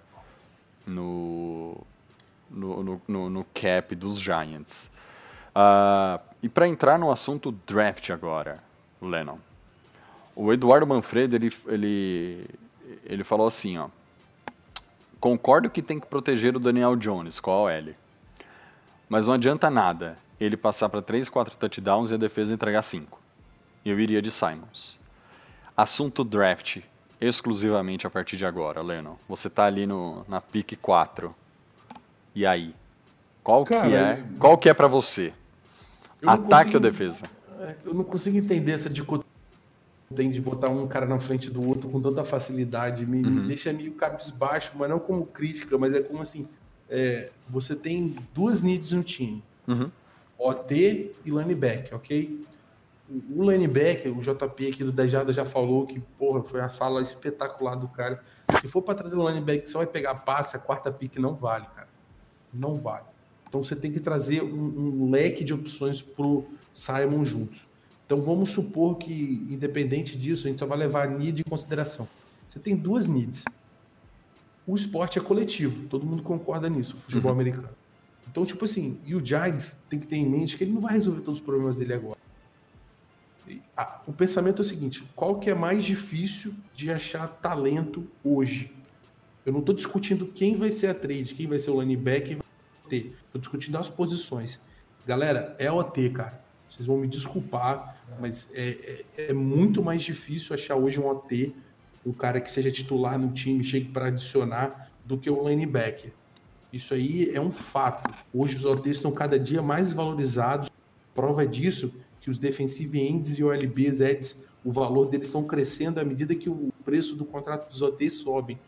no, no, no, no, no cap dos Giants. Uh, e para entrar no assunto draft agora, Lennon. O Eduardo Manfredo, ele, ele, ele falou assim, ó. Concordo que tem que proteger o Daniel Jones com a OL. Mas não adianta nada ele passar para 3, 4 touchdowns e a defesa entregar 5. Eu iria de Simons. Assunto draft, exclusivamente a partir de agora, Lennon. Você tá ali no, na pick 4. E aí? Qual Cara, que é? Qual que é para você? Ataque consigo, ou defesa? É, eu não consigo entender essa dicotomia tem de botar um cara na frente do outro com tanta facilidade. Me, uhum. me deixa meio cabisbaixo, mas não como crítica, mas é como assim: é, você tem duas needs no time: uhum. OT e linebacker, ok? O linebacker, o JP aqui do Dejada já falou que, porra, foi a fala espetacular do cara. Se for para trazer o linebacker, só vai pegar passe, a quarta pick não vale, cara. Não vale. Então você tem que trazer um, um leque de opções pro Simon juntos. Então vamos supor que, independente disso, a gente só vai levar a need em consideração. Você tem duas needs. O esporte é coletivo, todo mundo concorda nisso, o futebol uhum. americano. Então, tipo assim, e o Giants tem que ter em mente que ele não vai resolver todos os problemas dele agora. Ah, o pensamento é o seguinte: qual que é mais difícil de achar talento hoje? Eu não estou discutindo quem vai ser a trade, quem vai ser o linebacker, Estou discutindo as posições. Galera, é OT, cara. Vocês vão me desculpar, mas é, é, é, muito mais difícil achar hoje um OT, um cara que seja titular no time, chegue para adicionar, do que o linebacker. Isso aí é um fato. Hoje os OTs estão cada dia mais valorizados. Prova disso que os defensive ends e OLBs, eds, o valor deles estão crescendo à medida que o preço do contrato dos OTs sobe,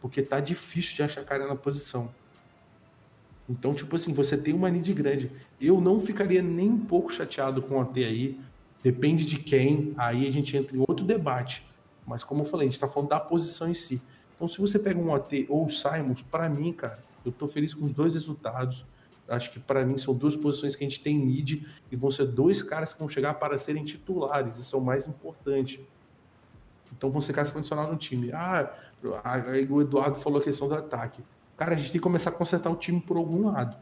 porque tá difícil de achar cara na posição. Então, tipo assim, você tem uma need grande. Eu não ficaria nem um pouco chateado com a TI. Depende de quem. Aí a gente entra em outro debate. Mas como eu falei, a gente está falando da posição em si. Então, se você pega um OT ou o Simons, para mim, cara, eu estou feliz com os dois resultados. Acho que para mim são duas posições que a gente tem need e vão ser dois caras que vão chegar para serem titulares. Isso é o mais importante. Então vão ser caras condicionados no time. Ah, aí o Eduardo falou a questão do ataque. Cara, a gente tem que começar a consertar o time por algum lado.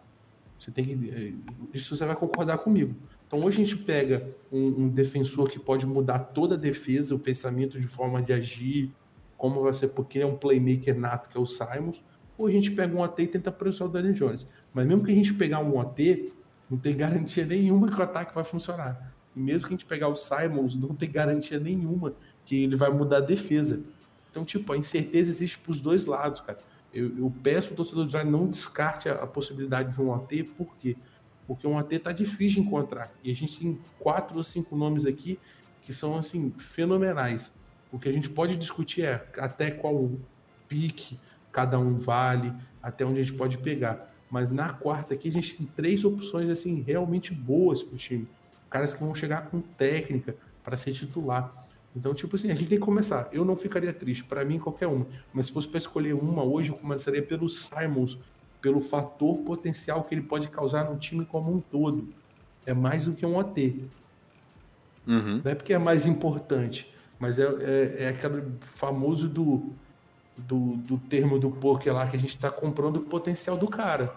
Você tem que. Eh, isso você vai concordar comigo. Então, hoje a gente pega um, um, defensor que pode mudar toda a defesa, o pensamento de forma de agir, como vai ser, porque é um playmaker nato, que é o Simons, ou a gente pega um AT e tenta pressionar o Daniel Jones. Mas mesmo que a gente pegar um AT, não tem garantia nenhuma que o ataque vai funcionar. E mesmo que a gente pegar o Simons, não tem garantia nenhuma que ele vai mudar a defesa. Então, tipo, a incerteza existe para os dois lados, cara. Eu, eu peço ao torcedor do Giants não descarte a, a, possibilidade de um AT, por quê? Porque um AT tá difícil de encontrar. E a gente tem quatro ou cinco nomes aqui que são assim fenomenais. O que a gente pode discutir é até qual pique cada um vale, até onde a gente pode pegar. Mas na quarta aqui a gente tem três opções assim realmente boas para o time. Caras que vão chegar com técnica para ser titular. Então, tipo assim, a gente tem que começar. Eu não ficaria triste, para mim, qualquer uma. Mas se fosse para escolher uma hoje, eu começaria pelo Simons, pelo fator potencial que ele pode causar no time como um todo. É mais do que um OT. Uhum. Não é porque é mais importante, mas é, é, é aquele famoso do, do, do termo do poker lá que a gente está comprando o potencial do cara.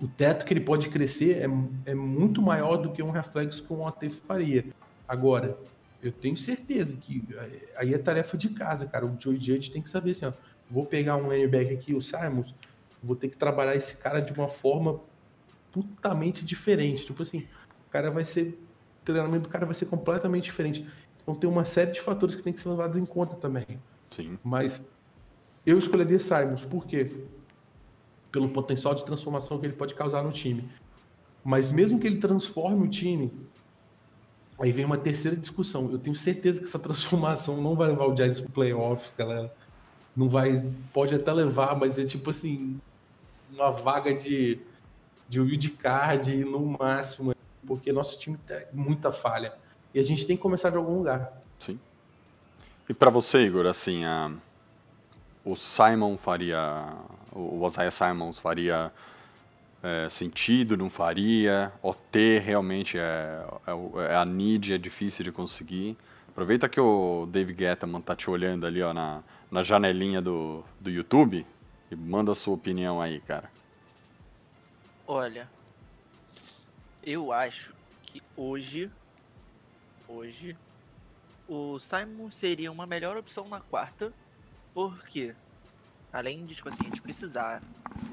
O teto que ele pode crescer é, é muito maior do que um reflexo que um OT faria. Agora, eu tenho certeza que é, aí é tarefa de casa, cara. O Joe Judge tem que saber assim, ó, vou pegar um linebacker aqui, o Simons, vou ter que trabalhar esse cara de uma forma putamente diferente. Tipo assim, o cara vai ser, o treinamento do cara vai ser completamente diferente. Então tem uma série de fatores que tem que ser levados em conta também. Sim. Mas eu escolheria Simons, por quê? Pelo potencial de transformação que ele pode causar no time. Mas mesmo que ele transforme o time, Aí vem uma terceira discussão. Eu tenho certeza que essa transformação não vai levar o Giants para playoffs, galera. não vai. Pode até levar, mas é tipo assim, uma vaga de, de wildcard no máximo, porque nosso time tem muita falha. E a gente tem que começar de algum lugar. Sim. E para você, Igor, assim, a, o Simon faria. O Isaiah Simons faria é, sentido, não faria? OT realmente é, é, é, a need, é difícil de conseguir. Aproveita que o Dave Gettman tá te olhando ali ó, na, na janelinha do, do YouTube e manda a sua opinião aí, cara. Olha, eu acho que hoje, hoje, o Simon seria uma melhor opção na quarta, porque além de tipo assim, a gente precisar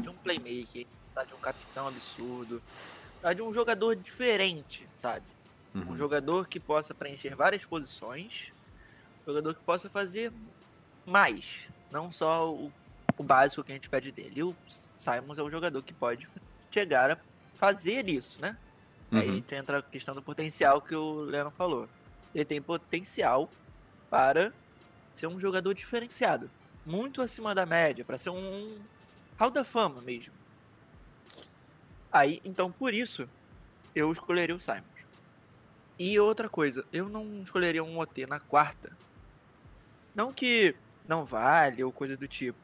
de um playmaker, de um capitão absurdo, de um jogador diferente, sabe? Uhum. Um jogador que possa preencher várias posições, um jogador que possa fazer mais, não só o, o básico que a gente pede dele. E o Simons é um jogador que pode chegar a fazer isso, né? Uhum. Aí entra a questão do potencial que o Leandro falou. Ele tem potencial para ser um jogador diferenciado, muito acima da média, para ser um hall da fama mesmo. Aí, então por isso, eu escolheria o Simons. E outra coisa, eu não escolheria um OT na quarta. Não que não vale ou coisa do tipo.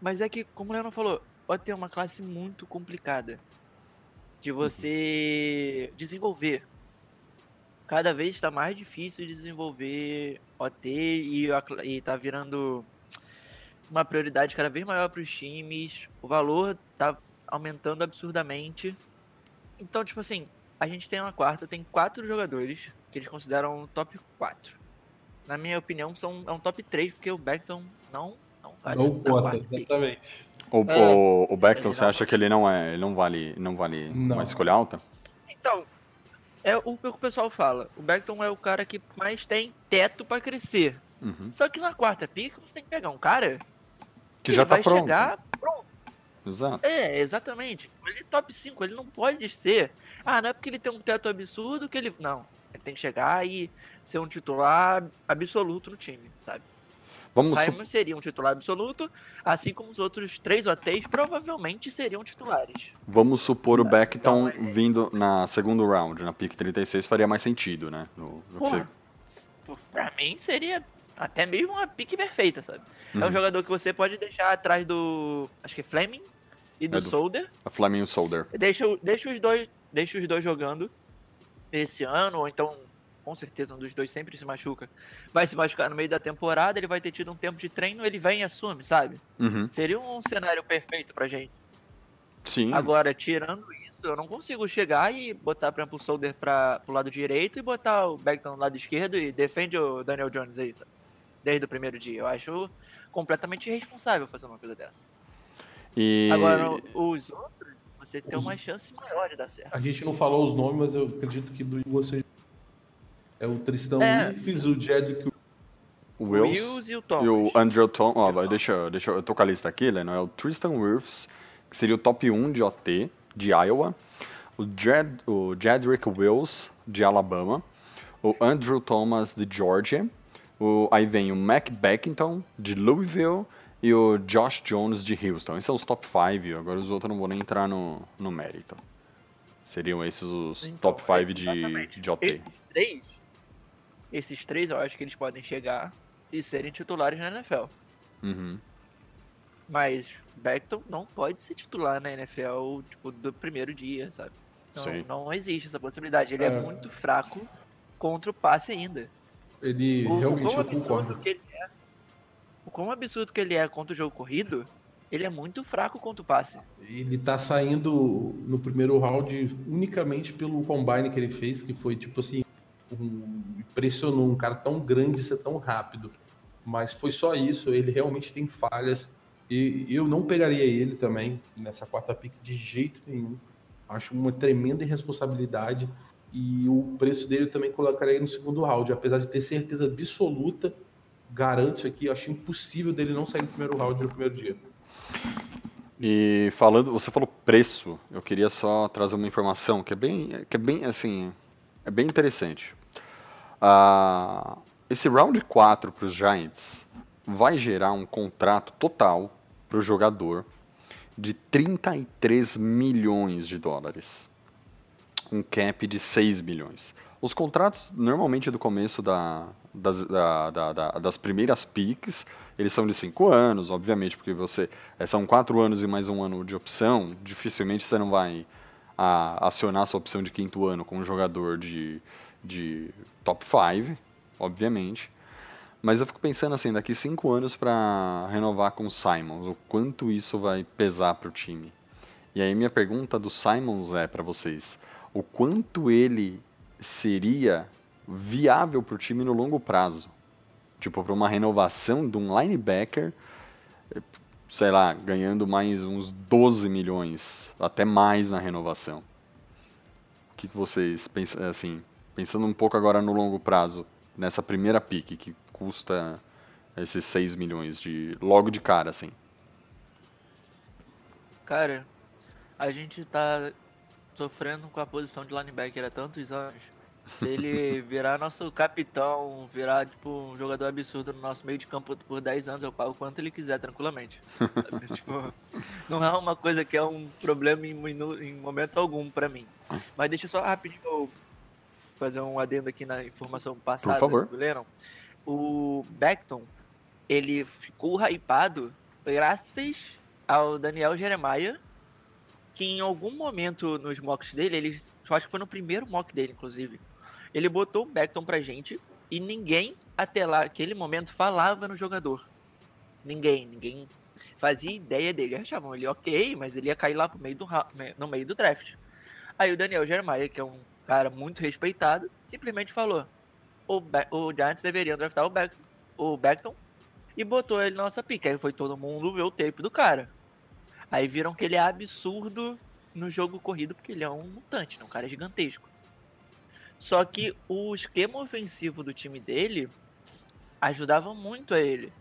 Mas é que, como o Leandro falou, OT é uma classe muito complicada de você desenvolver. Cada vez está mais difícil desenvolver OT e, e tá virando uma prioridade cada vez maior para os times. O valor tá aumentando absurdamente. Então, tipo assim, a gente tem uma quarta, tem quatro jogadores que eles consideram top 4. Na minha opinião, são, é um top 3, porque o Beckton não, não vale. Não conta, exatamente. O, é, o, o Beckton, você acha que ele não é. Ele não vale, não vale não. uma escolha alta? Então, é o que o pessoal fala. O Beckton é o cara que mais tem teto para crescer. Uhum. Só que na quarta pica você tem que pegar um cara que, que já tá vai pronto. chegar pronto. Exato. É, exatamente. Ele é top 5, ele não pode ser. Ah, não é porque ele tem um teto absurdo que ele. Não. Ele tem que chegar e ser um titular absoluto no time, sabe? Vamos Simon seria um titular absoluto, assim como os outros três OTs provavelmente seriam titulares. Vamos supor o Beckton então, é... vindo na segundo round, na pick 36, faria mais sentido, né? No, no Porra, você... Pra mim seria até mesmo uma pick perfeita, sabe? Uhum. É um uhum. jogador que você pode deixar atrás do. Acho que é Fleming e do, é do Solder. A Fleming e o Solder. Deixa, deixa, os dois, deixa os dois jogando esse ano, ou então, com certeza, um dos dois sempre se machuca. Vai se machucar no meio da temporada, ele vai ter tido um tempo de treino, ele vem e assume, sabe? Uhum. Seria um cenário perfeito pra gente. Sim. Agora, tirando isso, eu não consigo chegar e botar, por exemplo, o Solder pra, pro lado direito e botar o Beckton no lado esquerdo e defende o Daniel Jones aí, sabe? Desde o primeiro dia. Eu acho completamente irresponsável fazer uma coisa dessa. E... Agora, os outros, você tem uma chance maior de dar certo. A gente não falou os nomes, mas eu acredito que do você é o Tristão é, Wills, o Jedrick, o Wills, Wills e o Thomas. E o Andrew Thomas. Ó, oh, deixa, deixa eu tô com a lista aqui, Leno. É o Tristan Wirfs, que seria o top 1 de OT, de Iowa. O, Jed, o Jedrick Wills, de Alabama. O Andrew Thomas, de Georgia. O, aí vem o Mac Beckington, de Louisville e o Josh Jones de Houston. Esses são os top 5, agora os outros eu não vou nem entrar no, no mérito. Seriam esses os então, top 5 de, de OT. Esses três, esses três eu acho que eles podem chegar e serem titulares na NFL. Uhum. Mas Beckton não pode ser titular na NFL tipo, do primeiro dia, sabe? Não, não existe essa possibilidade. Ele é, é muito fraco contra o passe ainda. Ele o, realmente o concordo. Que ele é, quão absurdo que ele é contra o jogo corrido, ele é muito fraco contra o passe. Ele tá saindo no primeiro round unicamente pelo combine que ele fez, que foi tipo assim, um, impressionou um cara tão grande ser tão rápido. Mas foi só isso, ele realmente tem falhas. E eu não pegaria ele também nessa quarta pick de jeito nenhum. Acho uma tremenda irresponsabilidade. E o preço dele eu também colocaria no segundo round, apesar de ter certeza absoluta garanto isso aqui, eu acho impossível dele não sair no primeiro round no primeiro dia. E falando, você falou preço, eu queria só trazer uma informação que é bem, que é bem assim, é bem interessante. Uh, esse round 4 para os Giants, vai gerar um contrato total para o jogador de 33 milhões de dólares. Um cap de 6 milhões. Os contratos, normalmente do começo da, das, da, da, da, das primeiras piques, eles são de 5 anos, obviamente, porque você é, são 4 anos e mais um ano de opção. Dificilmente você não vai a, acionar sua opção de quinto ano com um jogador de, de top 5, obviamente. Mas eu fico pensando assim, daqui 5 anos para renovar com o Simons, o quanto isso vai pesar para o time. E aí minha pergunta do Simons é para vocês, o quanto ele seria viável para o time no longo prazo. Tipo, para uma renovação de um linebacker, sei lá, ganhando mais uns 12 milhões, até mais na renovação. O que, vocês pensam, assim, pensando um pouco agora no longo prazo, nessa primeira pique que custa esses 6 milhões de logo de cara, assim? Cara, a gente tá sofrendo com a posição de linebacker há tantos anos. Se ele virar nosso capitão, virar tipo um jogador absurdo no nosso meio de campo por 10 anos, eu pago quanto ele quiser, tranquilamente. tipo, não é uma coisa que é um problema em, em momento algum para mim. Mas deixa só rapidinho fazer um adendo aqui na informação passada Por favor. Lennon. O Beckton, ele ficou hypado graças ao Daniel Jeremiah que em algum momento nos mocks dele, ele, eu acho que foi no primeiro mock dele, inclusive, ele botou o Beckton pra gente e ninguém até lá, aquele momento, falava no jogador. Ninguém, ninguém fazia ideia dele. Achavam ele ok, mas ele ia cair lá pro meio do, no meio do draft. Aí o Daniel Jeremiah, que é um cara muito respeitado, simplesmente falou: o, Be o Giants deveria draftar o, Beck o Beckton e botou ele na nossa pique. Aí foi todo mundo ver o tape do cara. Aí viram que ele é absurdo no jogo corrido, porque ele é um mutante, né? um cara gigantesco. Só que o esquema ofensivo do time dele ajudava muito a ele.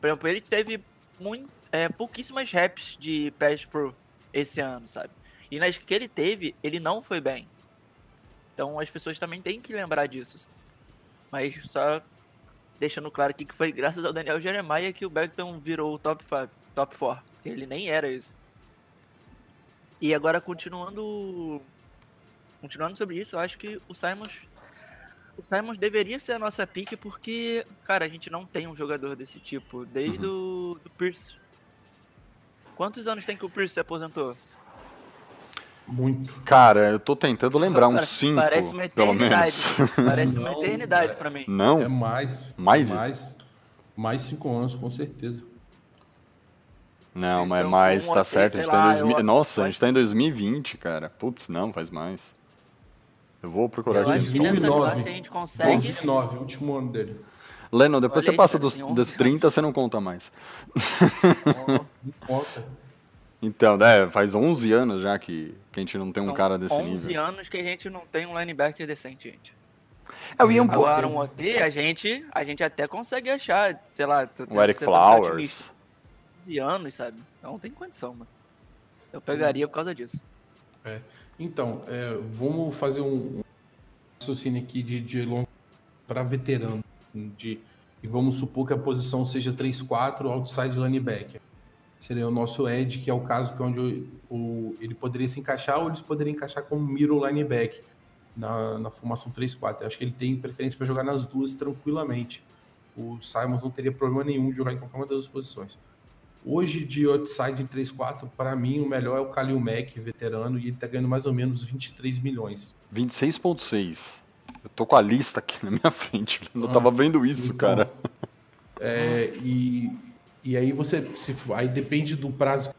Por exemplo, ele teve muito, é, pouquíssimas reps de pass pro esse ano, sabe? E nas que ele teve, ele não foi bem. Então as pessoas também têm que lembrar disso. Mas só deixando claro aqui que foi graças ao Daniel Jeremiah que o Beckton virou o top 5, top 4. Ele nem era esse. E agora, continuando continuando sobre isso, eu acho que o Simons o Simons deveria ser a nossa pique porque, cara, a gente não tem um jogador desse tipo desde uhum. o do Pierce. Quantos anos tem que o Pierce se aposentou? Muito. Cara, eu tô tentando lembrar uns 5, Parece uma eternidade. Parece uma eternidade para mim. Não? É mais. Mais? Mais. Mais 5 anos, com certeza. Não, mas então, mais, tá certo. A gente tá em 2000... eu... Nossa, a gente tá em 2020, cara. Putz, não, faz mais. Eu vou procurar eu aqui. Acho que nessa classe a gente consegue. 2009, último ano dele. Lennon, depois Olha você passa dos, dos 30, você não conta mais. Não conta. Então, né, faz 11 anos já que, que a gente não tem São um cara desse 11 nível. 11 anos que a gente não tem um linebacker decente, gente. Eu ia um pouco. Agora, um OT, a gente, a gente até consegue achar, sei lá... O Eric Flowers. 11 anos, sabe? Não tem condição, mano. Eu pegaria por causa disso. É. Então, é, vamos fazer um raciocínio aqui de, de longo para veterano. De, e vamos supor que a posição seja 3-4 outside linebacker. Seria o nosso edge, que é o caso que é onde o, o, ele poderia se encaixar ou eles poderiam encaixar como middle linebacker na, na formação 3-4. Acho que ele tem preferência para jogar nas duas tranquilamente. O Simons não teria problema nenhum de jogar em qualquer uma das duas posições. Hoje, de outside em 3-4, para mim, o melhor é o Kalil Mack, veterano, e ele tá ganhando mais ou menos 23 milhões. 26,6. Eu tô com a lista aqui na minha frente. Eu não ah, tava vendo isso, então, cara. É, e, e aí você. Se, aí depende do prazo.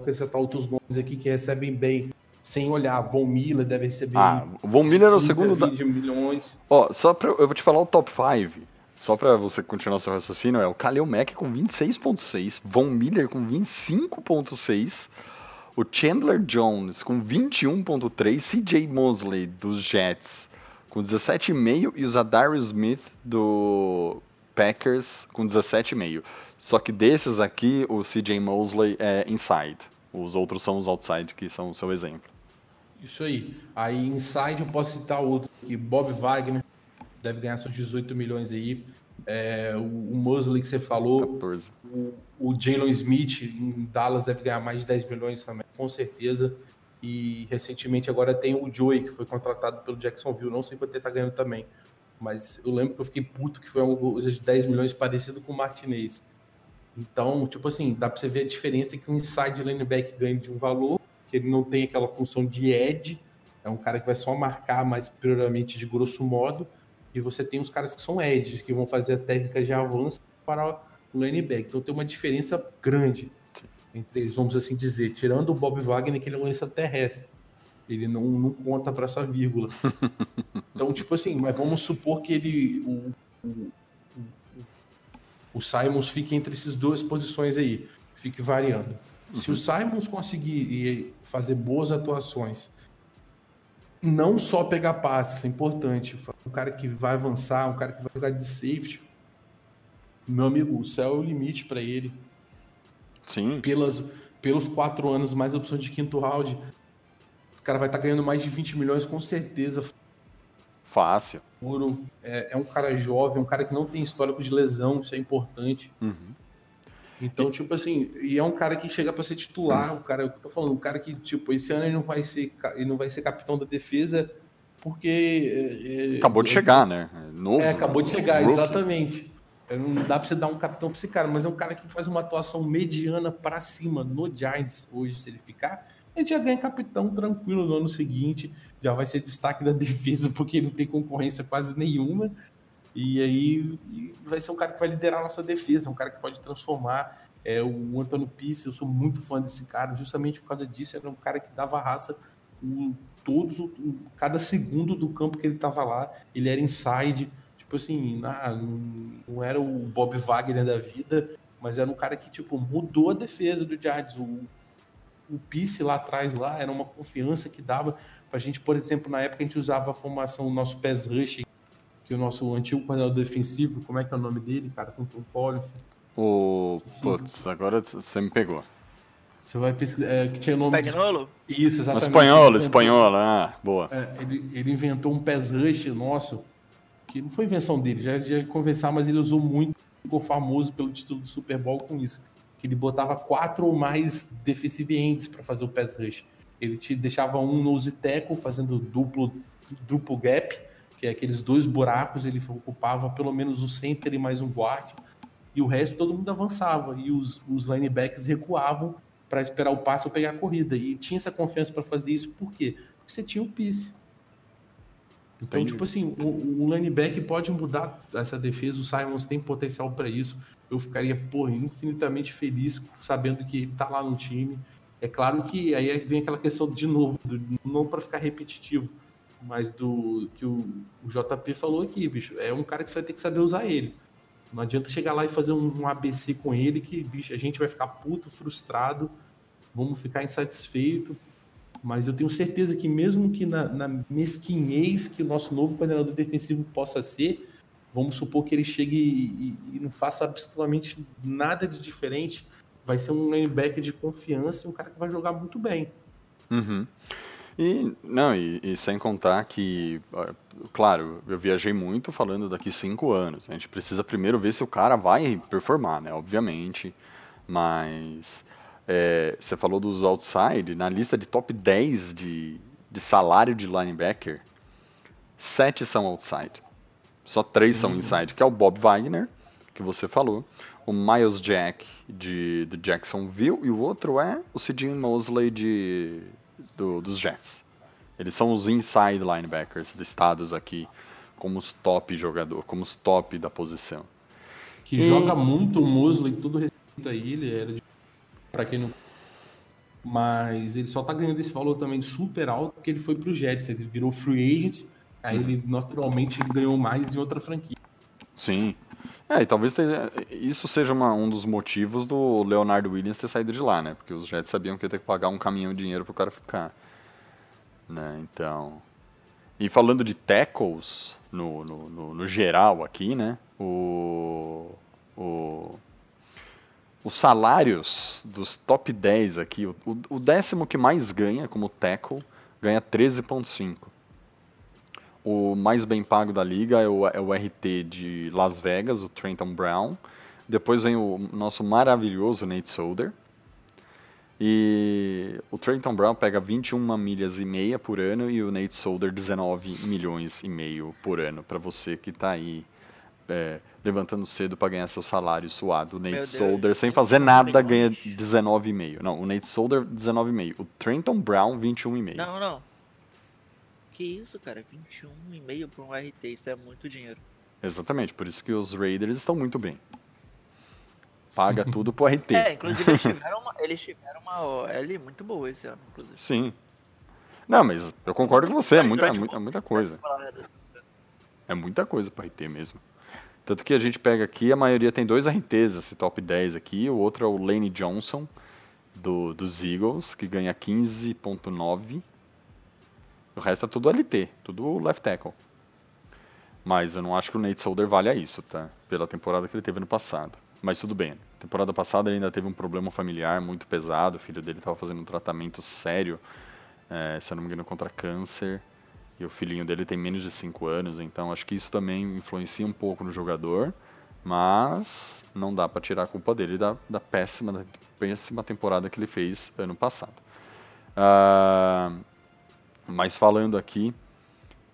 Acrescentar outros nomes aqui que recebem bem. Sem olhar, Von Miller deve receber. Ah, Von Miller é o segundo. Da... milhões. Ó, só pra. Eu vou te falar o top 5 só para você continuar seu raciocínio, é o Kalil Mack com 26.6, Von Miller com 25.6, o Chandler Jones com 21.3, CJ Mosley dos Jets com 17,5 e o Zadarius Smith do Packers com 17,5. Só que desses aqui, o CJ Mosley é inside. Os outros são os outside, que são o seu exemplo. Isso aí. Aí inside eu posso citar outros aqui. Bob Wagner, deve ganhar seus 18 milhões aí. É, o, o Mosley que você falou, 14. o, o Jalen Smith em Dallas deve ganhar mais de 10 milhões também, com certeza. E recentemente agora tem o Joey, que foi contratado pelo Jacksonville. Não sei quanto ele tá ganhando também. Mas eu lembro que eu fiquei puto que foi um de 10 milhões parecido com o Martinez. Então, tipo assim, dá pra você ver a diferença que um inside linebacker ganha de um valor, que ele não tem aquela função de edge, é um cara que vai só marcar mais prioramente de grosso modo, e você tem os caras que são edges, que vão fazer a técnica de avanço para o linebacker. Então tem uma diferença grande entre eles, vamos assim dizer, tirando o Bob Wagner, que ele é lança terrestre. Ele não, não conta para essa vírgula. Então, tipo assim, mas vamos supor que ele. O, o, o Simons fique entre essas duas posições aí, fique variando. Se o Simons conseguir fazer boas atuações, não só pegar passes, é importante, um cara que vai avançar, um cara que vai jogar de safety, meu amigo, o céu é o limite para ele. Sim. Pelas, pelos quatro anos, mais opção de quinto round, o cara vai estar ganhando mais de 20 milhões com certeza. Fácil. Puro. É, é um cara jovem, um cara que não tem histórico de lesão, isso é importante. Uhum. Então, tipo assim, e é um cara que chega para ser titular, o cara, eu tô falando, um cara que, tipo, esse ano ele não vai ser, ele não vai ser capitão da defesa porque. É, acabou de chegar, né? Novo, é, acabou de chegar, rookie. exatamente. Não dá pra você dar um capitão pra esse cara, mas é um cara que faz uma atuação mediana para cima no Giants hoje, se ele ficar. Gente já ganha capitão tranquilo no ano seguinte, já vai ser destaque da defesa, porque não tem concorrência quase nenhuma. E aí vai ser um cara que vai liderar a nossa defesa, um cara que pode transformar. É, o Antônio Pisse, eu sou muito fã desse cara, justamente por causa disso. Era um cara que dava raça em todos, em cada segundo do campo que ele estava lá. Ele era inside, tipo assim, não, não era o Bob Wagner da vida, mas era um cara que tipo mudou a defesa do Giants. O, o Pisse lá atrás lá era uma confiança que dava pra gente, por exemplo, na época a gente usava a formação do nosso pass rush que o nosso antigo coordenador defensivo, como é que é o nome dele, cara, com o Paulo. O. Putz, agora você me pegou. Você vai pesquisar. É, que tinha nome. Pagnolo? De... Isso, exatamente. Espanholo, espanhol, ah, boa. É, ele, ele inventou um pass rush nosso, que não foi invenção dele, já ia conversar, mas ele usou muito, ficou famoso pelo título do Super Bowl com isso. Que ele botava quatro ou mais defensive ends para fazer o pass rush. Ele te deixava um nose tackle fazendo duplo, duplo gap que é aqueles dois buracos, ele ocupava pelo menos o center e mais um guard, e o resto todo mundo avançava, e os, os linebackers recuavam para esperar o passe ou pegar a corrida, e tinha essa confiança para fazer isso, por quê? Porque você tinha o Piece. Então, Entendi. tipo assim, o, o linebacker pode mudar essa defesa, o Simons tem potencial para isso, eu ficaria, porra, infinitamente feliz sabendo que ele tá lá no time, é claro que aí vem aquela questão de novo, não para ficar repetitivo, mas do que o, o, JP falou aqui, bicho, é um cara que você vai ter que saber usar ele. Não adianta chegar lá e fazer um, um ABC com ele que, bicho, a gente vai ficar puto, frustrado, vamos ficar insatisfeito. Mas eu tenho certeza que mesmo que na, na mesquinhez que o nosso novo coordenador defensivo possa ser, vamos supor que ele chegue e, e, e não faça absolutamente nada de diferente, vai ser um linebacker de confiança e um cara que vai jogar muito bem. Uhum. E, não, e, e, sem contar que, claro, eu viajei muito falando daqui cinco anos. A gente precisa primeiro ver se o cara vai performar, né? Obviamente. Mas é, você falou dos outside, na lista de top 10 de, de salário de linebacker, sete são outside. Só três são inside, que é o Bob Wagner, que você falou, o Miles Jack de, de Jacksonville, e o outro é o Sidney Mosley de, do, dos Jets. Eles são os inside linebackers listados aqui como os top jogador, como os top da posição. Que e... joga muito o Mosley, tudo respeito a ele, era de... para quem não mas ele só tá ganhando esse valor também super alto porque ele foi pro Jets, ele virou free agent, aí ele naturalmente ganhou mais em outra franquia. Sim. É, e talvez isso seja uma, um dos motivos do Leonardo Williams ter saído de lá, né? Porque os Jets sabiam que ia ter que pagar um caminhão de dinheiro pro cara ficar. Né? Então. E falando de tackles, no, no, no, no geral aqui, né? O, o, os salários dos top 10 aqui, o, o décimo que mais ganha como tackle ganha 13,5. O mais bem pago da liga é o, é o RT de Las Vegas, o Trenton Brown. Depois vem o nosso maravilhoso Nate Solder. E o Trenton Brown pega 21 milhas e meia por ano e o Nate Solder 19 milhões e meio por ano para você que está aí é, levantando cedo para ganhar seu salário suado. O Nate Deus, Solder sem fazer nada ganha condição. 19,5. Não, o Nate Solder 19,5. O Trenton Brown 21,5. Não, não. Que isso, cara? 21,5 pra um RT, isso é muito dinheiro. Exatamente, por isso que os Raiders estão muito bem. Paga tudo pro RT. É, inclusive eles tiveram uma, eles tiveram uma OL muito boa esse ano, inclusive. Sim. Não, mas eu concordo com você, é muita, Durante muita, o- muita coisa. É muita coisa para RT mesmo. Tanto que a gente pega aqui, a maioria tem dois RTs, esse top 10 aqui. O outro é o Lane Johnson, do, dos Eagles, que ganha 15.9. O resto é tudo LT, tudo left tackle. Mas eu não acho que o Nate Solder valha isso, tá? Pela temporada que ele teve no passado. Mas tudo bem. Temporada passada ele ainda teve um problema familiar muito pesado. O filho dele estava fazendo um tratamento sério, eh, se eu não me engano, contra câncer. E o filhinho dele tem menos de 5 anos, então acho que isso também influencia um pouco no jogador. Mas não dá para tirar a culpa dele da, da péssima, da péssima temporada que ele fez ano passado. Ah, mas falando aqui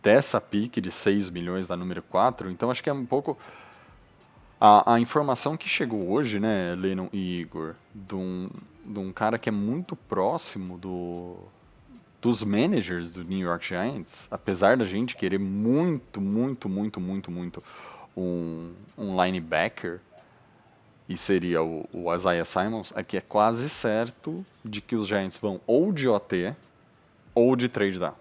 dessa pique de 6 milhões da número 4, então acho que é um pouco. A, a informação que chegou hoje, né, Lennon e Igor, de um, de um cara que é muito próximo do, dos managers do New York Giants, apesar da gente querer muito, muito, muito, muito, muito um, um linebacker, e seria o, o Isaiah Simons, é que é quase certo de que os Giants vão ou de OT ou de trade down.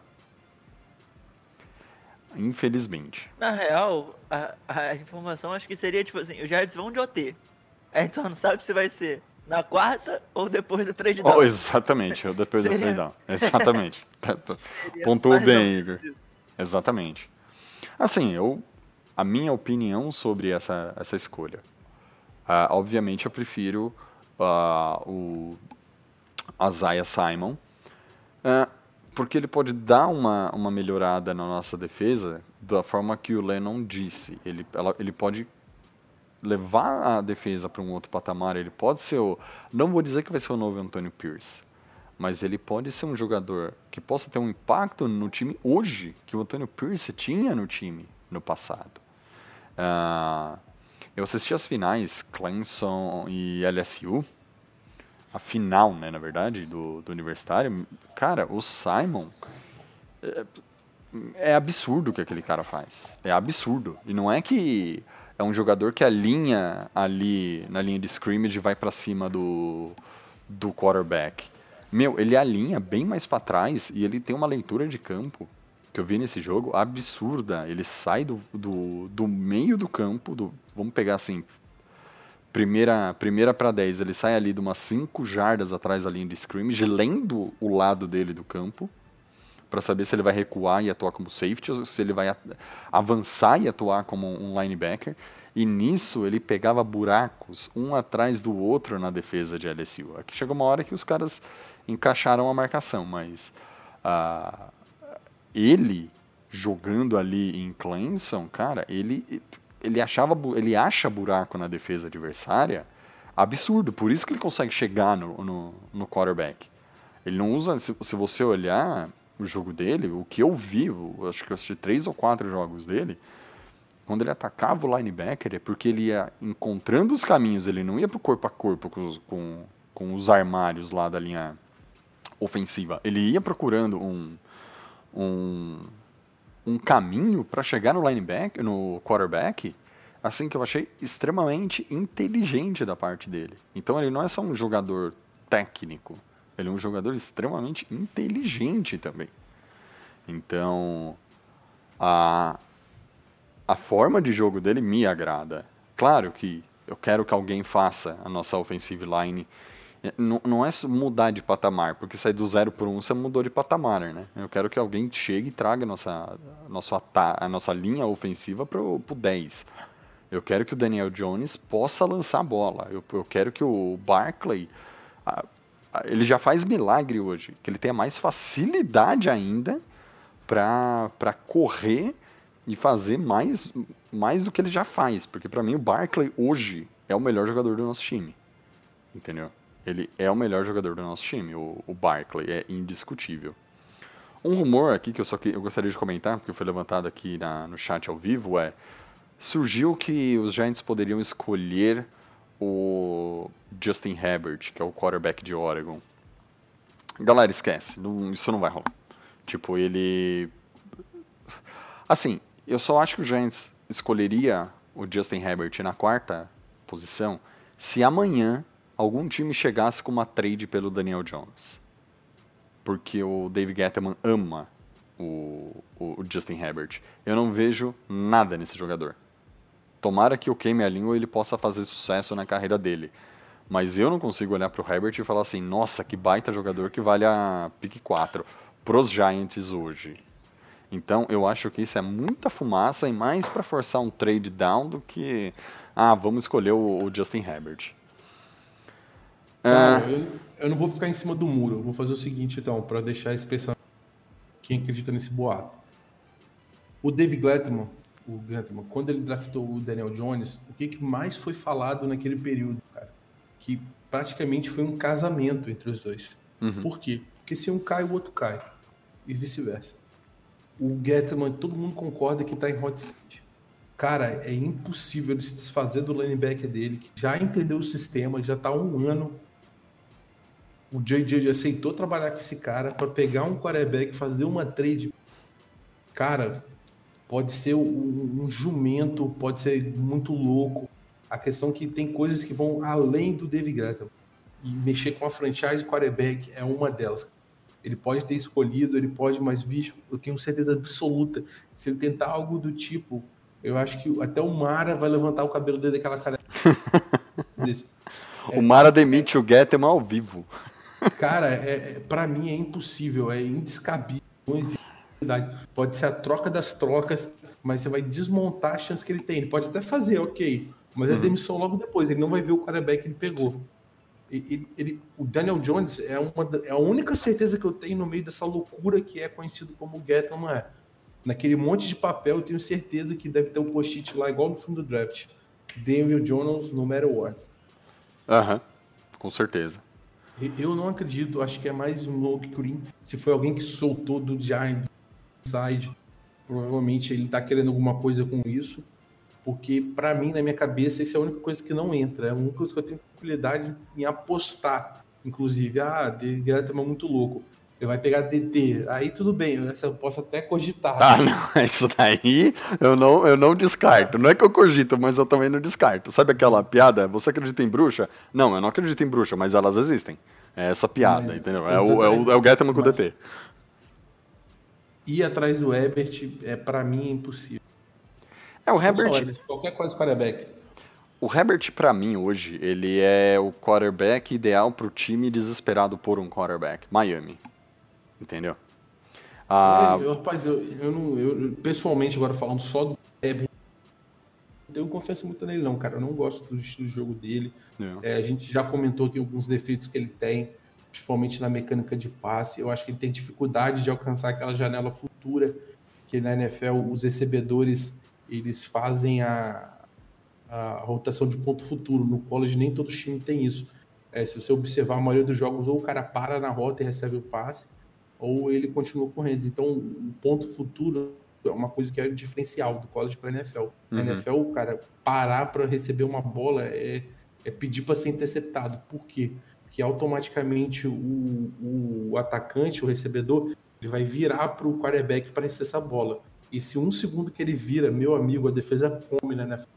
Infelizmente. Na real, a, a informação acho que seria tipo assim, os Giants vão de OT. A gente só não sabe se vai ser na quarta ou depois do trade down. Oh, exatamente, ou depois do Seria- trade down. Exatamente. Seria Pontuou mais ou bem, Igor. Exatamente. Assim, eu, a minha opinião sobre essa, essa escolha. Ah, obviamente eu prefiro ah, o Isaiah Simon, ah, porque ele pode dar uma, uma melhorada na nossa defesa da forma que o Lennon disse. Ele, ela- ele pode levar a defesa para um outro patamar. Ele pode ser o. Não vou dizer que vai ser o novo Antonio Pierce, mas ele pode ser um jogador que possa ter um impacto no time hoje que o Antonio Pierce tinha no time no passado. Ah, eu assisti as finais Clemson e LSU, a final, né, na verdade, do, do universitário. Cara, o Simon é, é absurdo o que aquele cara faz. É absurdo. E não é que é um jogador que alinha ali na linha de scrimmage vai pra cima do, do quarterback. Meu, ele alinha bem mais pra trás e ele tem uma leitura de campo que eu vi nesse jogo absurda. Ele sai do, do, do meio do campo, do, vamos pegar assim, primeira, primeira para 10, ele sai ali de umas 5 jardas atrás da linha de scrimmage, lendo o lado dele do campo, para saber se ele vai recuar e atuar como safety ou se ele vai avançar e atuar como um linebacker. E nisso ele pegava buracos um atrás do outro na defesa de LSU. Aqui chegou uma hora que os caras encaixaram a marcação, mas ah, ele jogando ali em Clemson, cara, ele ele achava ele acha buraco na defesa adversária absurdo. Por isso que ele consegue chegar no, no, no quarterback. Ele não usa, se, se você olhar o jogo dele, o que eu vi, acho que eu assisti três ou quatro jogos dele, quando ele atacava o linebacker é porque ele ia encontrando os caminhos, ele não ia pro corpo a corpo com os, com, com os armários lá da linha ofensiva. Ele ia procurando um, um, um caminho para chegar no linebacker, no quarterback, assim que eu achei extremamente inteligente da parte dele. Então ele não é só um jogador técnico, ele é um jogador extremamente inteligente também. Então, a, a forma de jogo dele me agrada. Claro que eu quero que alguém faça a nossa offensive line. Não, não é mudar de patamar, porque sair do 0 por 1 um, você mudou de patamar, né? Eu quero que alguém chegue e traga a nossa, a nossa linha ofensiva para o 10. Eu quero que o Daniel Jones possa lançar a bola. Eu, eu quero que o ah, ele já faz milagre hoje. Que ele tenha mais facilidade ainda para correr e fazer mais, mais do que ele já faz. Porque para mim o Barkley hoje é o melhor jogador do nosso time. Entendeu? Ele é o melhor jogador do nosso time, o, o Barkley, é indiscutível. Um rumor aqui que eu só que eu gostaria de comentar, porque foi levantado aqui na, no chat ao vivo, é surgiu que os Giants poderiam escolher o Justin Herbert, que é o quarterback de Oregon. Galera, esquece, não, isso não vai rolar. Tipo, ele. Assim, eu só acho que o Giants escolheria o Justin Herbert na quarta posição se amanhã algum time chegasse com uma trade pelo Daniel Jones. Porque o David Gettleman ama o, o, Justin Herbert. Eu não vejo nada nesse jogador. Tomara que o queime a língua ele possa fazer sucesso na carreira dele. Mas eu não consigo olhar para o Herbert e falar assim, nossa, que baita jogador que vale a pick 4 pros Giants hoje. Então eu acho que isso é muita fumaça e mais para forçar um trade down do que ah, vamos escolher o, o Justin Herbert. Ah. eu, eu, não vou ficar em cima do muro. Eu vou fazer o seguinte, então, para deixar esse pensamento. Quem acredita nesse boato? O David Gletman, o Gletman, quando ele draftou o Daniel Jones, o que, que mais foi falado naquele período, cara? Que praticamente foi um casamento entre os dois. Uhum. Por quê? Porque se um cai, o outro cai. E vice-versa. O Getman, todo mundo concorda que tá em hot seat. Cara, é impossível ele se desfazer do linebacker dele, que já entendeu o sistema, já tá há um ano o JJ aceitou trabalhar com esse cara para pegar um quarterback, fazer uma trade. Cara, pode ser um, um, jumento, pode ser muito louco. A questão é que tem coisas que vão além do David Greta. E mexer com a franchise quarterback é uma delas. Ele pode ter escolhido, ele pode, mas bicho, eu tenho certeza absoluta. Se ele tentar algo do tipo, eu acho que até o Mara vai levantar o cabelo dele daquela cara. o Mara demite o Getman ao vivo. Cara, é, é para mim é impossível, é indescabível. Pode ser a troca das trocas, mas você vai desmontar a chance que ele tem. Ele pode até fazer, ok, mas é uhum. demissão logo depois. Ele não vai ver o quarterback que ele pegou. Ele, ele, o Daniel Jones é, uma, é a única certeza que eu tenho no meio dessa loucura que é conhecido como Getman é. Naquele monte de papel, eu tenho certeza que deve ter um post-it lá, igual no fundo do draft. Daniel Jones, no matter what. Aham, com certeza. Eu não acredito, acho que é mais um Loki Green. Se foi alguém que soltou do Giants Side, provavelmente ele tá querendo alguma coisa com isso. Porque, para mim, na minha cabeça, isso é a única coisa que não entra. É a única coisa que eu tenho tranquilidade em apostar. Inclusive, ah, Dele tá muito louco. Ele vai pegar DT. Aí tudo bem, né? eu posso até cogitar. Ah, não, isso daí eu não, eu não descarto. Não é que eu cogito, mas eu também não descarto. Sabe aquela piada? Você acredita em bruxa? Não, eu não acredito em bruxa, mas elas existem. É essa piada, mas, entendeu? É o, é o, é o Getman com o DT. Ir atrás do Herbert, é, para mim, é impossível. É, o Herbert... Herbert qualquer coisa quarterback. O Herbert, para mim, hoje, ele é o quarterback ideal pro time desesperado por um quarterback. Miami. Entendeu? Ah, eu, rapaz, eu, eu, não, eu pessoalmente, agora falando só do Herbert, eu confesso muito nele, não, cara. Eu não gosto do estilo de jogo dele. É. É, a gente já comentou aqui alguns defeitos que ele tem, principalmente na mecânica de passe. Eu acho que ele tem dificuldade de alcançar aquela janela futura que na NFL os recebedores eles fazem a, a rotação de ponto futuro. No college nem todo time tem isso. É, se você observar a maioria dos jogos, ou o cara para na rota e recebe o passe, ou ele continua correndo. Então, o ponto futuro é uma coisa que é diferencial do college para a NFL. Uhum. Na NFL, o cara parar para receber uma bola é, é pedir para ser interceptado. Por quê? Porque automaticamente o, o atacante, o recebedor, ele vai virar para o quarterback para receber essa bola. E se um segundo que ele vira, meu amigo, a defesa come na NFL.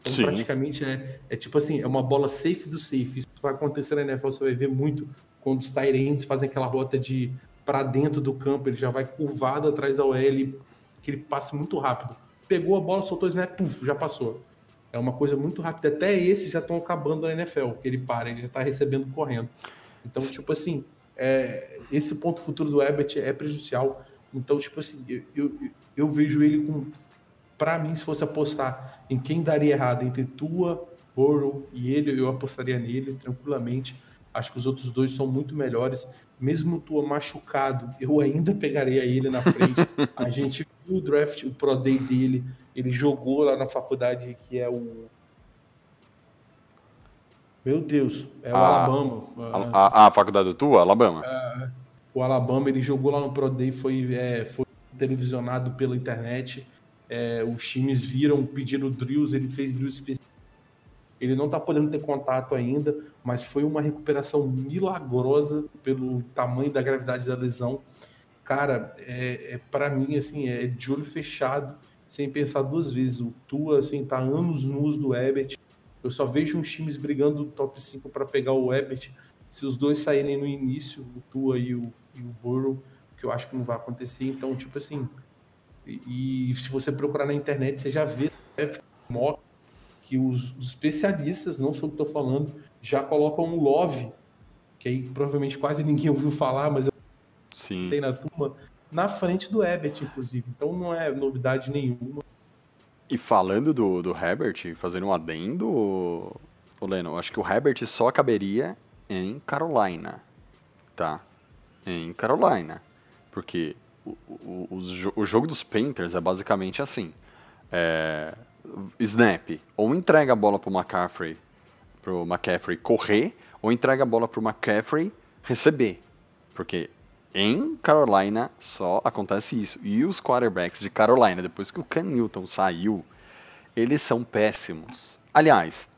Então, Sim. praticamente é, é tipo assim, é uma bola safe do safe. Isso vai acontecer na NFL, você vai ver muito quando os Tyrants fazem aquela rota de para dentro do campo, ele já vai curvado atrás da OL, aquele passe muito rápido. Pegou a bola, soltou o snap, puf, já passou. É uma coisa muito rápida. Até esses já estão acabando na NFL, que ele para, ele já está recebendo correndo. Então, tipo assim, é, esse ponto futuro do Herbert é prejudicial. Então, tipo assim, eu, eu, eu vejo ele com. Para mim, se fosse apostar em quem daria errado entre tua, Burrow e ele, eu apostaria nele tranquilamente Acho que os outros dois são muito melhores. Mesmo Tua machucado, eu ainda pegaria ele na frente. A gente viu o draft, o Pro Day dele, ele jogou lá na faculdade que é o. Meu Deus, é o Ah, Alabama. A, a, a faculdade do Tua, Alabama? o Alabama, ele jogou lá no Pro Day, foi, é, foi televisionado pela internet. É, os times viram, pediram drills, ele fez drills específicos. Ele não tá podendo ter contato ainda, mas foi uma recuperação milagrosa pelo tamanho da gravidade da lesão. Cara, é, é para mim assim, é de olho fechado, sem pensar duas vezes. O Tua assim tá anos nus do Ebert. Eu só vejo uns times brigando no top 5 para pegar o Ebert. Se os dois saírem no início, o Tua e o, e o Burrow, que eu acho que não vai acontecer. Então, tipo assim, e, e se você procurar na internet, você já vê né, que os, os especialistas, não sou o que estou falando, já colocam um Love, que aí provavelmente quase ninguém ouviu falar, mas Sim. tem na turma, na frente do Ebert, inclusive. Então não é novidade nenhuma. E falando do, do Herbert, fazendo um adendo, o Leno, eu acho que o Herbert só caberia em Carolina, tá? Em Carolina. Porque o, o, o, o jogo dos Panthers é basicamente assim. É, snap, ou entrega a bola pro McCaffrey, pro McCaffrey correr, ou entrega a bola pro McCaffrey receber. Porque em Carolina só acontece isso. E os quarterbacks de Carolina, depois que o Cam Newton saiu, eles são péssimos. Aliás,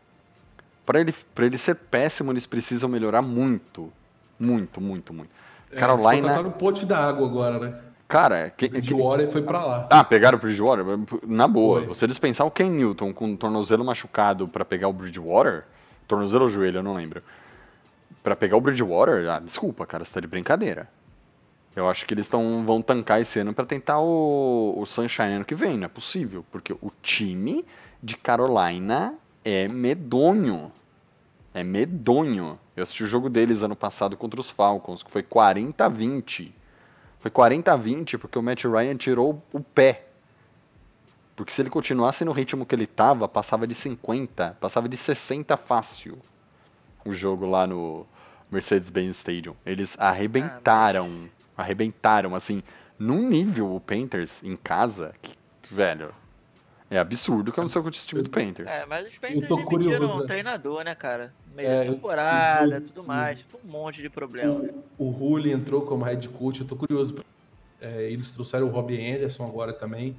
para ele, pra ele ser péssimo, eles precisam melhorar muito. Muito, muito, muito. Carolina. Tá no pote da água agora, né? Cara, que, O que- Bridgewater foi pra lá. ah, pegaram o Bridgewater? Na boa. Foi. Você dispensar o Ken Newton com o tornozelo machucado pra pegar o Bridgewater, tornozelo ou joelho, eu não lembro. Pra pegar o Bridgewater, ah, desculpa, cara, você tá de brincadeira. Eu acho que eles tão, vão tancar esse ano pra tentar o, o Sunshine ano que vem, não é possível. Porque o time de Carolina é medonho. É medonho. Eu assisti o jogo deles ano passado contra os Falcons, que foi 40 a 20. Foi 40 a 20 porque o Matt Ryan tirou o pé. Porque se ele continuasse no ritmo que ele tava, passava de 50, passava de 60 fácil. O jogo lá no Mercedes-Benz Stadium. Eles arrebentaram, arrebentaram assim, num nível o Panthers em casa, que, velho, é absurdo que aconteceu com o time do Panthers. É, mas os tô demitiram curioso. um treinador, né, cara? Meio É, eu- temporada, eu- tudo mais. Foi um monte de problema. O, o Rulli entrou como head coach, eu tô curioso. é, eles trouxeram o Robbie Anderson agora também.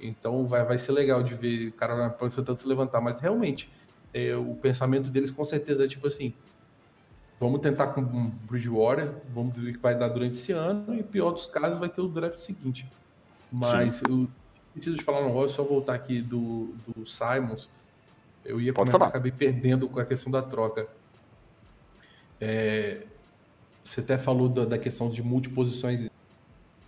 Então vai, vai ser legal de ver o Carolina Panthers tentando se levantar. Mas realmente, é, o pensamento deles com certeza é tipo assim: vamos tentar com um Bridgewater, vamos ver o que vai dar durante esse ano, e pior dos casos, vai ter o draft seguinte. Mas eu preciso de falar um negócio, só voltar aqui do, do Simons. Eu ia Pode comentar, falar. acabei perdendo com a questão da troca. É, você até falou da, da questão de multiposições.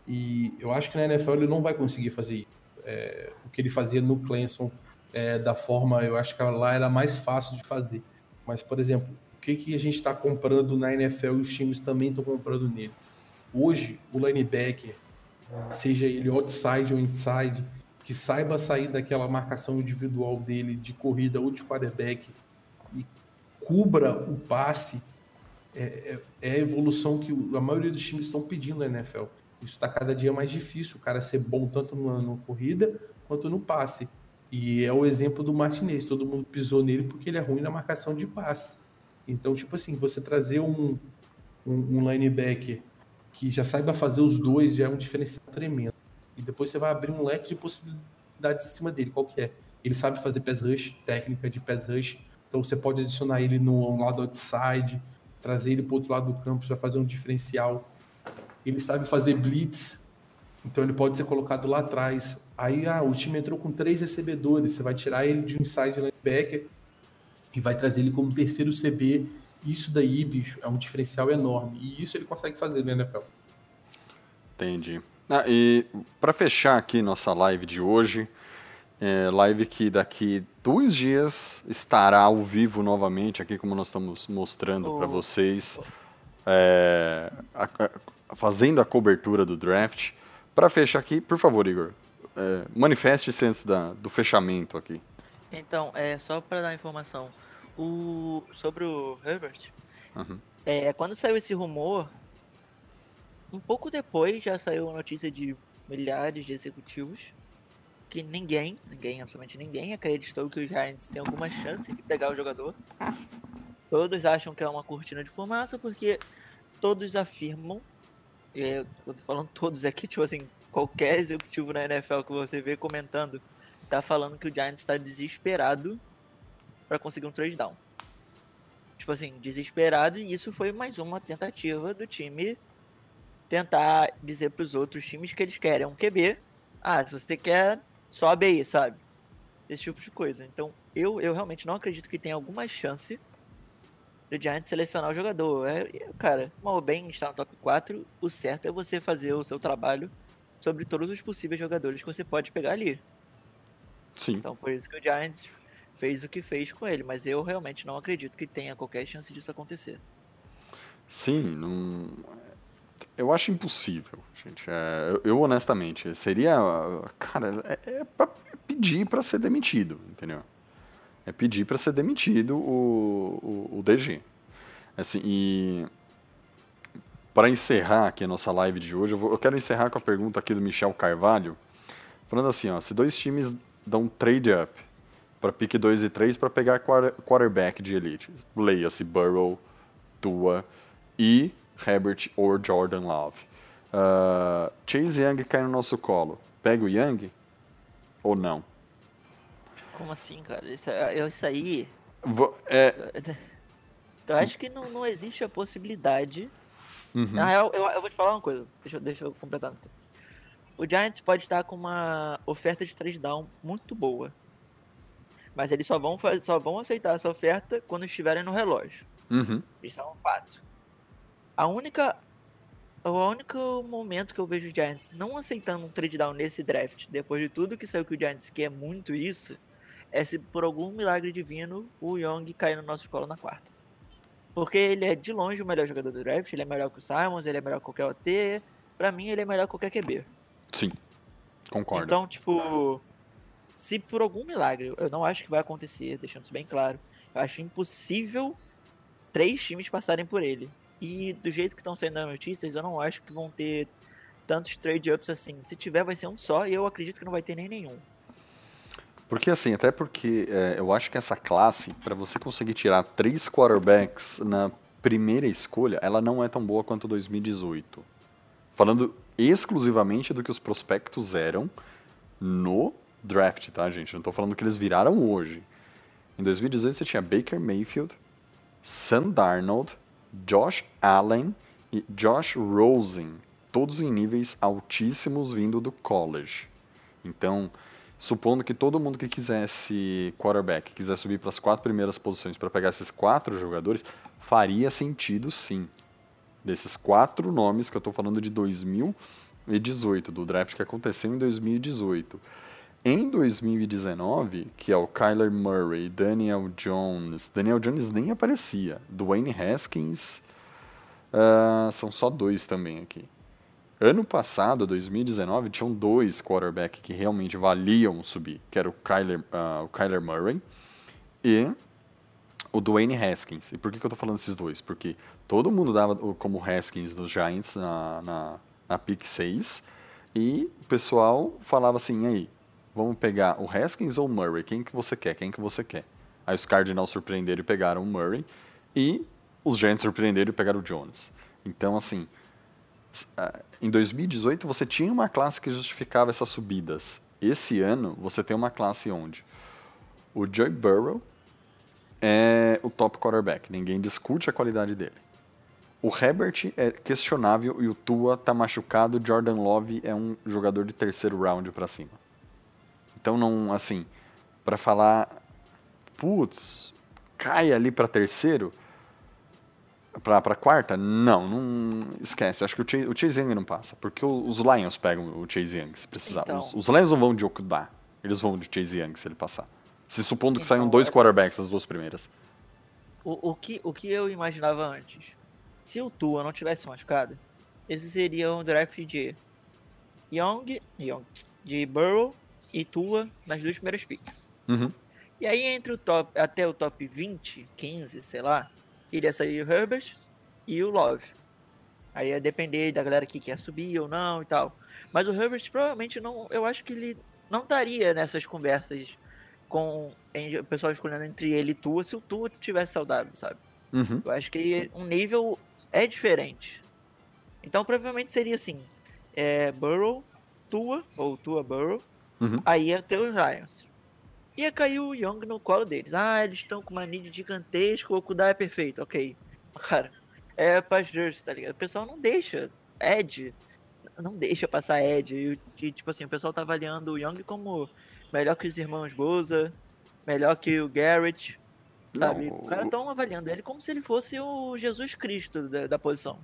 E eu acho que na NFL ele não vai conseguir fazer isso. É, o que ele fazia no Clemson, é, da forma, eu acho que lá era mais fácil de fazer. Mas, por exemplo, o que, que a gente está comprando na NFL e os times também estão comprando nele? Hoje, o linebacker, seja ele outside ou inside, que saiba sair daquela marcação individual dele de corrida ou de quarterback e cubra o passe, é, é- é a evolução que a maioria dos times estão pedindo na NFL. Isso está cada dia mais difícil, o cara ser bom tanto na, na corrida quanto no passe. E é o exemplo do Martinez, todo mundo pisou nele porque ele é ruim na marcação de passes. Então, tipo assim, você trazer um, um, um linebacker que já saiba fazer os dois já é um diferencial tremendo. E depois você vai abrir um leque de possibilidades em cima dele. Qual que é? Ele sabe fazer pass rush, técnica de pass rush. Então você pode adicionar ele no lado outside, trazer ele para outro lado do campo para fazer um diferencial. Ele sabe fazer blitz, então ele pode ser colocado lá atrás. Aí ah, o time entrou com três recebedores, você vai tirar ele de um inside linebacker e vai trazer ele como terceiro CB. Isso daí, bicho, é um diferencial enorme. E isso ele consegue fazer na NFL. Entendi. Ah, e para fechar aqui nossa live de hoje, é, live que daqui dois dias estará ao vivo novamente, aqui como nós estamos mostrando para Oh. vocês, é, a- a- fazendo a cobertura do draft. Para fechar aqui, por favor, Igor, é, manifeste-se antes da- do fechamento aqui. Então, é só pra dar informação. O... Sobre o Herbert, Uhum. É, quando saiu esse rumor, um pouco depois já saiu a notícia de milhares de executivos que ninguém, ninguém, absolutamente ninguém acreditou que os Giants têm alguma chance de pegar o jogador. Todos acham que é uma cortina de fumaça porque todos afirmam, eu tô falando todos aqui, tipo assim, qualquer executivo na NFL que você vê comentando, tá falando que o Giants está desesperado para conseguir um trade down. Tipo assim, desesperado, e isso foi mais uma tentativa do time tentar dizer para os outros times que eles querem um QB. Ah, se você quer, sobe aí, sabe? Esse tipo de coisa. Então, eu, eu realmente não acredito que tenha alguma chance do Giants selecionar o jogador. É, cara, mal bem está no top 4, o certo é você fazer o seu trabalho sobre todos os possíveis jogadores que você pode pegar ali. Sim. Então, por isso que o Giants fez o que fez com ele. Mas eu realmente não acredito que tenha qualquer chance disso acontecer. Sim, não... eu acho impossível, gente. É, eu, eu, honestamente, seria, cara, é, é pra pedir para ser demitido, entendeu? É pedir para ser demitido o, o, o, DG. Assim, e para encerrar aqui a nossa live de hoje, eu, vou, eu quero encerrar com a pergunta aqui do Michel Carvalho, falando assim, ó, se dois times dão trade up para pick 2 e 3 para pegar quarterback de elite. Leia-se Burrow, Tua e Herbert ou Jordan Love. Uh, Chase Young cai no nosso colo. Pega o Young ou não? Como assim, cara? Isso, é, isso aí. É... Eu acho que não, não existe a possibilidade. Uhum. Na real, eu, eu, vou te falar uma coisa. Deixa, deixa eu completar. O Giants pode estar com uma oferta de trade down muito boa. Mas eles só vão, fazer, só vão aceitar essa oferta quando estiverem no relógio. Uhum. Isso é um fato. A única. O único momento que eu vejo o Giants não aceitando um trade down nesse draft, depois de tudo que saiu que o Giants quer muito isso, é se por algum milagre divino o Young cair no nosso colo na quarta. Porque ele é de longe o melhor jogador do draft, ele é melhor que o Simons, ele é melhor que qualquer OT. Pra mim, ele é melhor que qualquer QB. Sim, concordo. Então, tipo, se por algum milagre, eu não acho que vai acontecer, deixando isso bem claro, eu acho impossível três times passarem por ele. E do jeito que estão saindo as notícias, eu não acho que vão ter tantos trade-ups assim. Se tiver, vai ser um só, e eu acredito que não vai ter nem nenhum. Porque assim, até porque é, eu acho que essa classe, para você conseguir tirar três quarterbacks na primeira escolha, ela não é tão boa quanto 2018. Falando exclusivamente do que os prospectos eram no draft, tá, gente? Não tô falando que eles viraram hoje. Em 2018 você tinha Baker Mayfield, Sam Darnold, Josh Allen e Josh Rosen, todos em níveis altíssimos vindo do college. Então, supondo que todo mundo que quisesse quarterback, quiser subir para as quatro primeiras posições para pegar esses quatro jogadores, faria sentido sim. Desses quatro nomes que eu estou falando de 2018, do draft que aconteceu em 2018. Em 2019, que é o Kyler Murray, Daniel Jones, Daniel Jones nem aparecia, Dwayne Haskins, uh, são só dois também aqui. Ano passado, 2019, tinham dois quarterbacks que realmente valiam subir, que era o Kyler, uh, o Kyler Murray e o Dwayne Haskins. E por que, que eu estou falando esses dois? Porque todo mundo dava como Haskins dos Giants na, na, na pick 6 e o pessoal falava assim, aí, vamos pegar o Haskins ou o Murray? Quem que você quer? Quem que você quer? Aí os Cardinals surpreenderam e pegaram o Murray. E os Giants surpreenderam e pegaram o Jones. Então, assim, em 2018 você tinha uma classe que justificava essas subidas. Esse ano você tem uma classe onde o Joe Burrow é o top quarterback. Ninguém discute a qualidade dele. O Herbert é questionável e o Tua tá machucado. Jordan Love é um jogador de terceiro round para cima. Então não, assim, para falar, putz, cai ali para terceiro, para para quarta, não, não esquece. Acho que o Chase, o Chase Young não passa, porque os Lions pegam o Chase Young se precisar. Então, os, os, Lions não vão de Okuda, eles vão de Chase Young se ele passar. Se supondo que então, saiam dois é quarterbacks das duas primeiras. O, o, que, o que eu imaginava antes, se o Tua não tivesse machucado, esse seria um draft de Young, Young de Burrow e Tua nas duas primeiras picks. Uhum. E aí entre o top até o top 20, 15, sei lá, iria sair o Herbert, e o Love. Aí ia depender da galera que quer subir ou não e tal. Mas o Herbert provavelmente não. Eu acho que ele não estaria nessas conversas com o pessoal escolhendo entre ele e Tua se o Tua tivesse saudável, sabe? Uhum. Eu acho que um nível é diferente. Então provavelmente seria assim: é, Burrow, Tua, ou Tua Burrow, Uhum. aí ia ter os Lions. Ia cair o Young no colo deles. Ah, eles estão com uma need gigantesca, o Okudai é perfeito, ok. Cara, é pass jersey, tá ligado? O pessoal não deixa. Ed, não deixa passar Ed. E, e, tipo assim, o pessoal tá avaliando o Young como melhor que os irmãos Boza, melhor que o Garrett, sabe? Não, o cara o- estão avaliando ele como se ele fosse o Jesus Cristo da, da posição.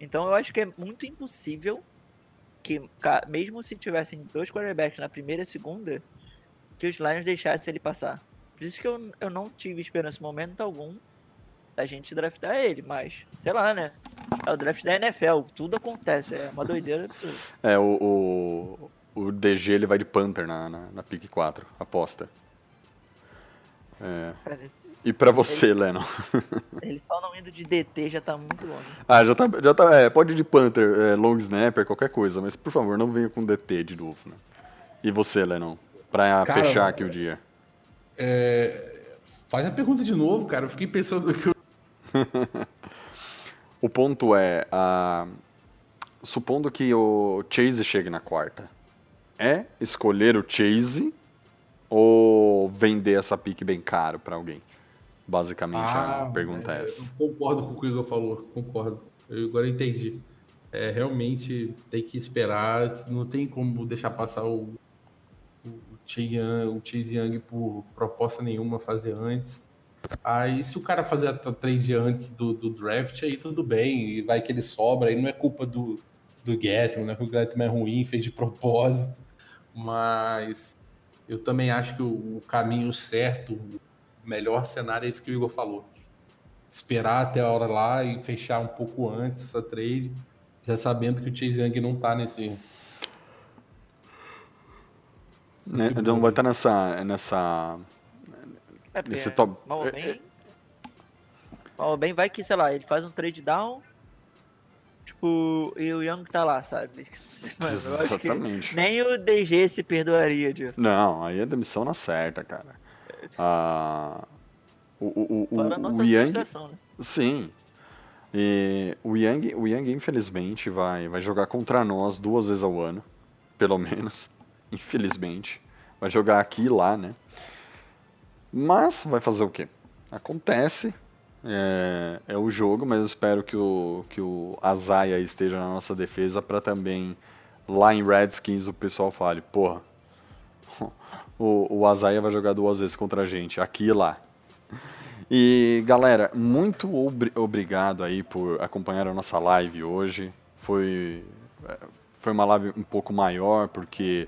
Então eu acho que é muito impossível que, mesmo se tivessem dois quarterbacks na primeira e segunda, que os Lions deixassem ele passar. Por isso que eu, eu não tive esperança em momento algum da gente draftar ele, mas, sei lá, né? É o draft da NFL, tudo acontece, é uma doideira absurda. É, o, o, o DG ele vai de Panther na, na, na pick 4, aposta. É. Cara, E pra você, Lennon? ele só não indo de DT já tá muito longe. Ah, já tá. Já tá é, pode ir de Panther, é, long snapper, qualquer coisa, mas por favor, não venha com DT de novo, né? E você, Lennon? Pra Cara, fechar aqui o dia. É, Faz a pergunta de novo, cara. Eu fiquei pensando que eu O ponto é, ah, supondo que o Chase chegue na quarta, é escolher o Chase ou vender essa pick bem caro pra alguém? Basicamente a pergunta é, essa. Eu concordo com o que o Igor falou, concordo. Eu agora entendi. É, realmente tem que esperar, não tem como deixar passar o, O Chase Young por proposta nenhuma fazer antes. Aí se o cara fazer a tra- trade antes do, do draft, aí tudo bem, e vai que ele sobra, aí não é culpa do, do Getman, não é que o Getman é ruim, fez de propósito, mas eu também acho que o, o caminho certo, o melhor cenário é esse que o Igor falou. Esperar até a hora lá e fechar um pouco antes essa trade, já sabendo que o Chase Young não tá nesse. Né, Não bolo. vai estar nessa, nessa É porque Esse top- mal ou é- bem, mal ou bem vai que, sei lá, ele faz um trade down, tipo, e o Young tá lá, sabe? Mano, eu acho que Exatamente. nem o DG se perdoaria disso. Não, aí é demissão na certa, cara. Ah, o, o, o, Fora a nossa o Yang, né? sim. E o Yang, o Yang infelizmente vai, vai jogar contra nós duas vezes ao ano, pelo menos, infelizmente. Vai jogar aqui e lá, né? Mas vai fazer o quê? Acontece. É, é o jogo, mas espero que o, que o Azaia esteja na nossa defesa para também lá em Redskins o pessoal fale, porra, o, o Azaia vai jogar duas vezes contra a gente, aqui e lá. E galera, muito obri- obrigado aí por acompanhar a nossa live hoje. Foi, é, foi uma live um pouco maior porque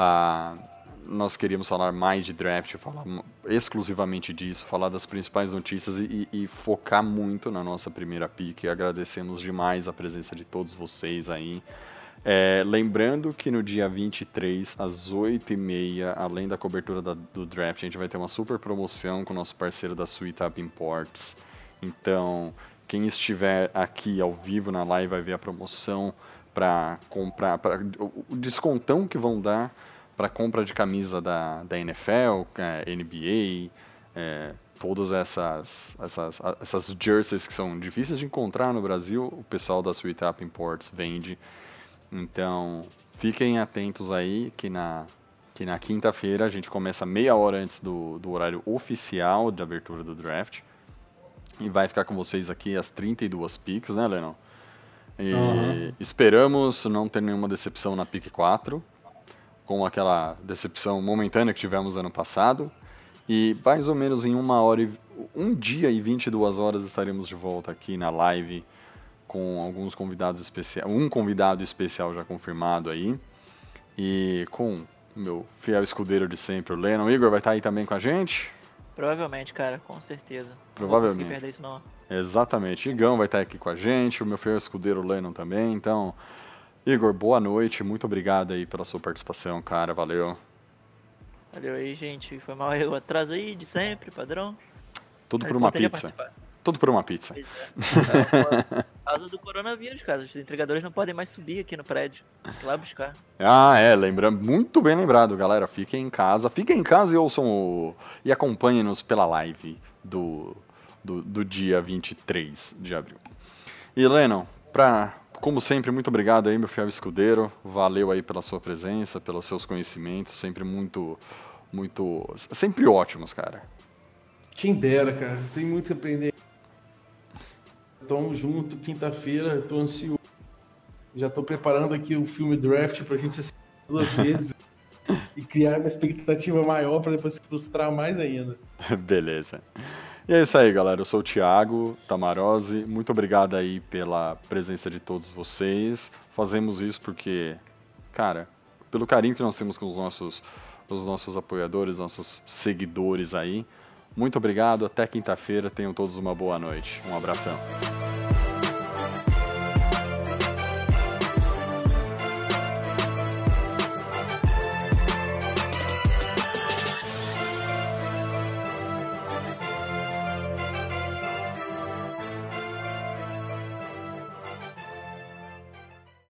ah, nós queríamos falar mais de draft, falar exclusivamente disso, falar das principais notícias e, e- focar muito na nossa primeira pick. Agradecemos demais a presença de todos vocês aí. É, lembrando que no dia 23, às 8h30, além da cobertura da- do draft, a gente vai ter uma super promoção com o nosso parceiro da Sweet Up Imports. Então, quem estiver aqui ao vivo na live vai ver a promoção para comprar, pra, o, descontão que vão dar para compra de camisa da, da NFL, é, NBA, é, todas essas, essas, essas jerseys que são difíceis de encontrar no Brasil, o pessoal da Sweet Up Imports vende. Então, fiquem atentos aí que na, que na quinta-feira a gente começa meia hora antes do, do horário oficial de abertura do draft. E vai ficar com vocês aqui as 32 picks, né, Lennon? E Aham. esperamos não ter nenhuma decepção na pick 4, com aquela decepção momentânea que tivemos ano passado. E mais ou menos em uma hora e, um dia e 22 horas estaremos de volta aqui na live com alguns convidados especiais, um convidado especial já confirmado aí. E com o meu fiel escudeiro de sempre, o Lennon. O Igor vai estar aí também com a gente? Provavelmente, cara, com certeza. Provavelmente. Não perder isso, não. Exatamente. Igão vai estar aqui com a gente, o meu fiel escudeiro Lennon também. Então, Igor, boa noite. Muito obrigado aí pela sua participação, cara. Valeu. Valeu aí, gente. Foi mal eu atraso aí de sempre, padrão. Tudo por uma pizza. participar. Tudo por uma pizza. É. Por causa do coronavírus, cara. Os entregadores não podem mais subir aqui no prédio. Tem que ir lá buscar. Ah, é, lembrando, muito bem lembrado, galera. Fiquem em casa, fiquem em casa e ouçam o. e acompanhem-nos pela live do, do, do dia 23 de abril. E Lennon, pra, como sempre, muito obrigado aí, meu fiel escudeiro. Valeu aí pela sua presença, pelos seus conhecimentos, sempre muito. Muito. Sempre ótimos, cara. Quem dera, cara. Tem muito que aprender. Tamo junto, quinta-feira, tô ansioso. Já tô preparando aqui o filme Draft pra gente assistir duas vezes e criar uma expectativa maior pra depois se frustrar mais ainda. Beleza. E é isso aí, galera. Eu sou o Thiago Tamarose. Muito obrigado aí pela presença de todos vocês. Fazemos isso porque, cara, pelo carinho que nós temos com os nossos, os nossos apoiadores, nossos seguidores aí. Muito obrigado. Até quinta-feira. Tenham todos uma boa noite. Um abração.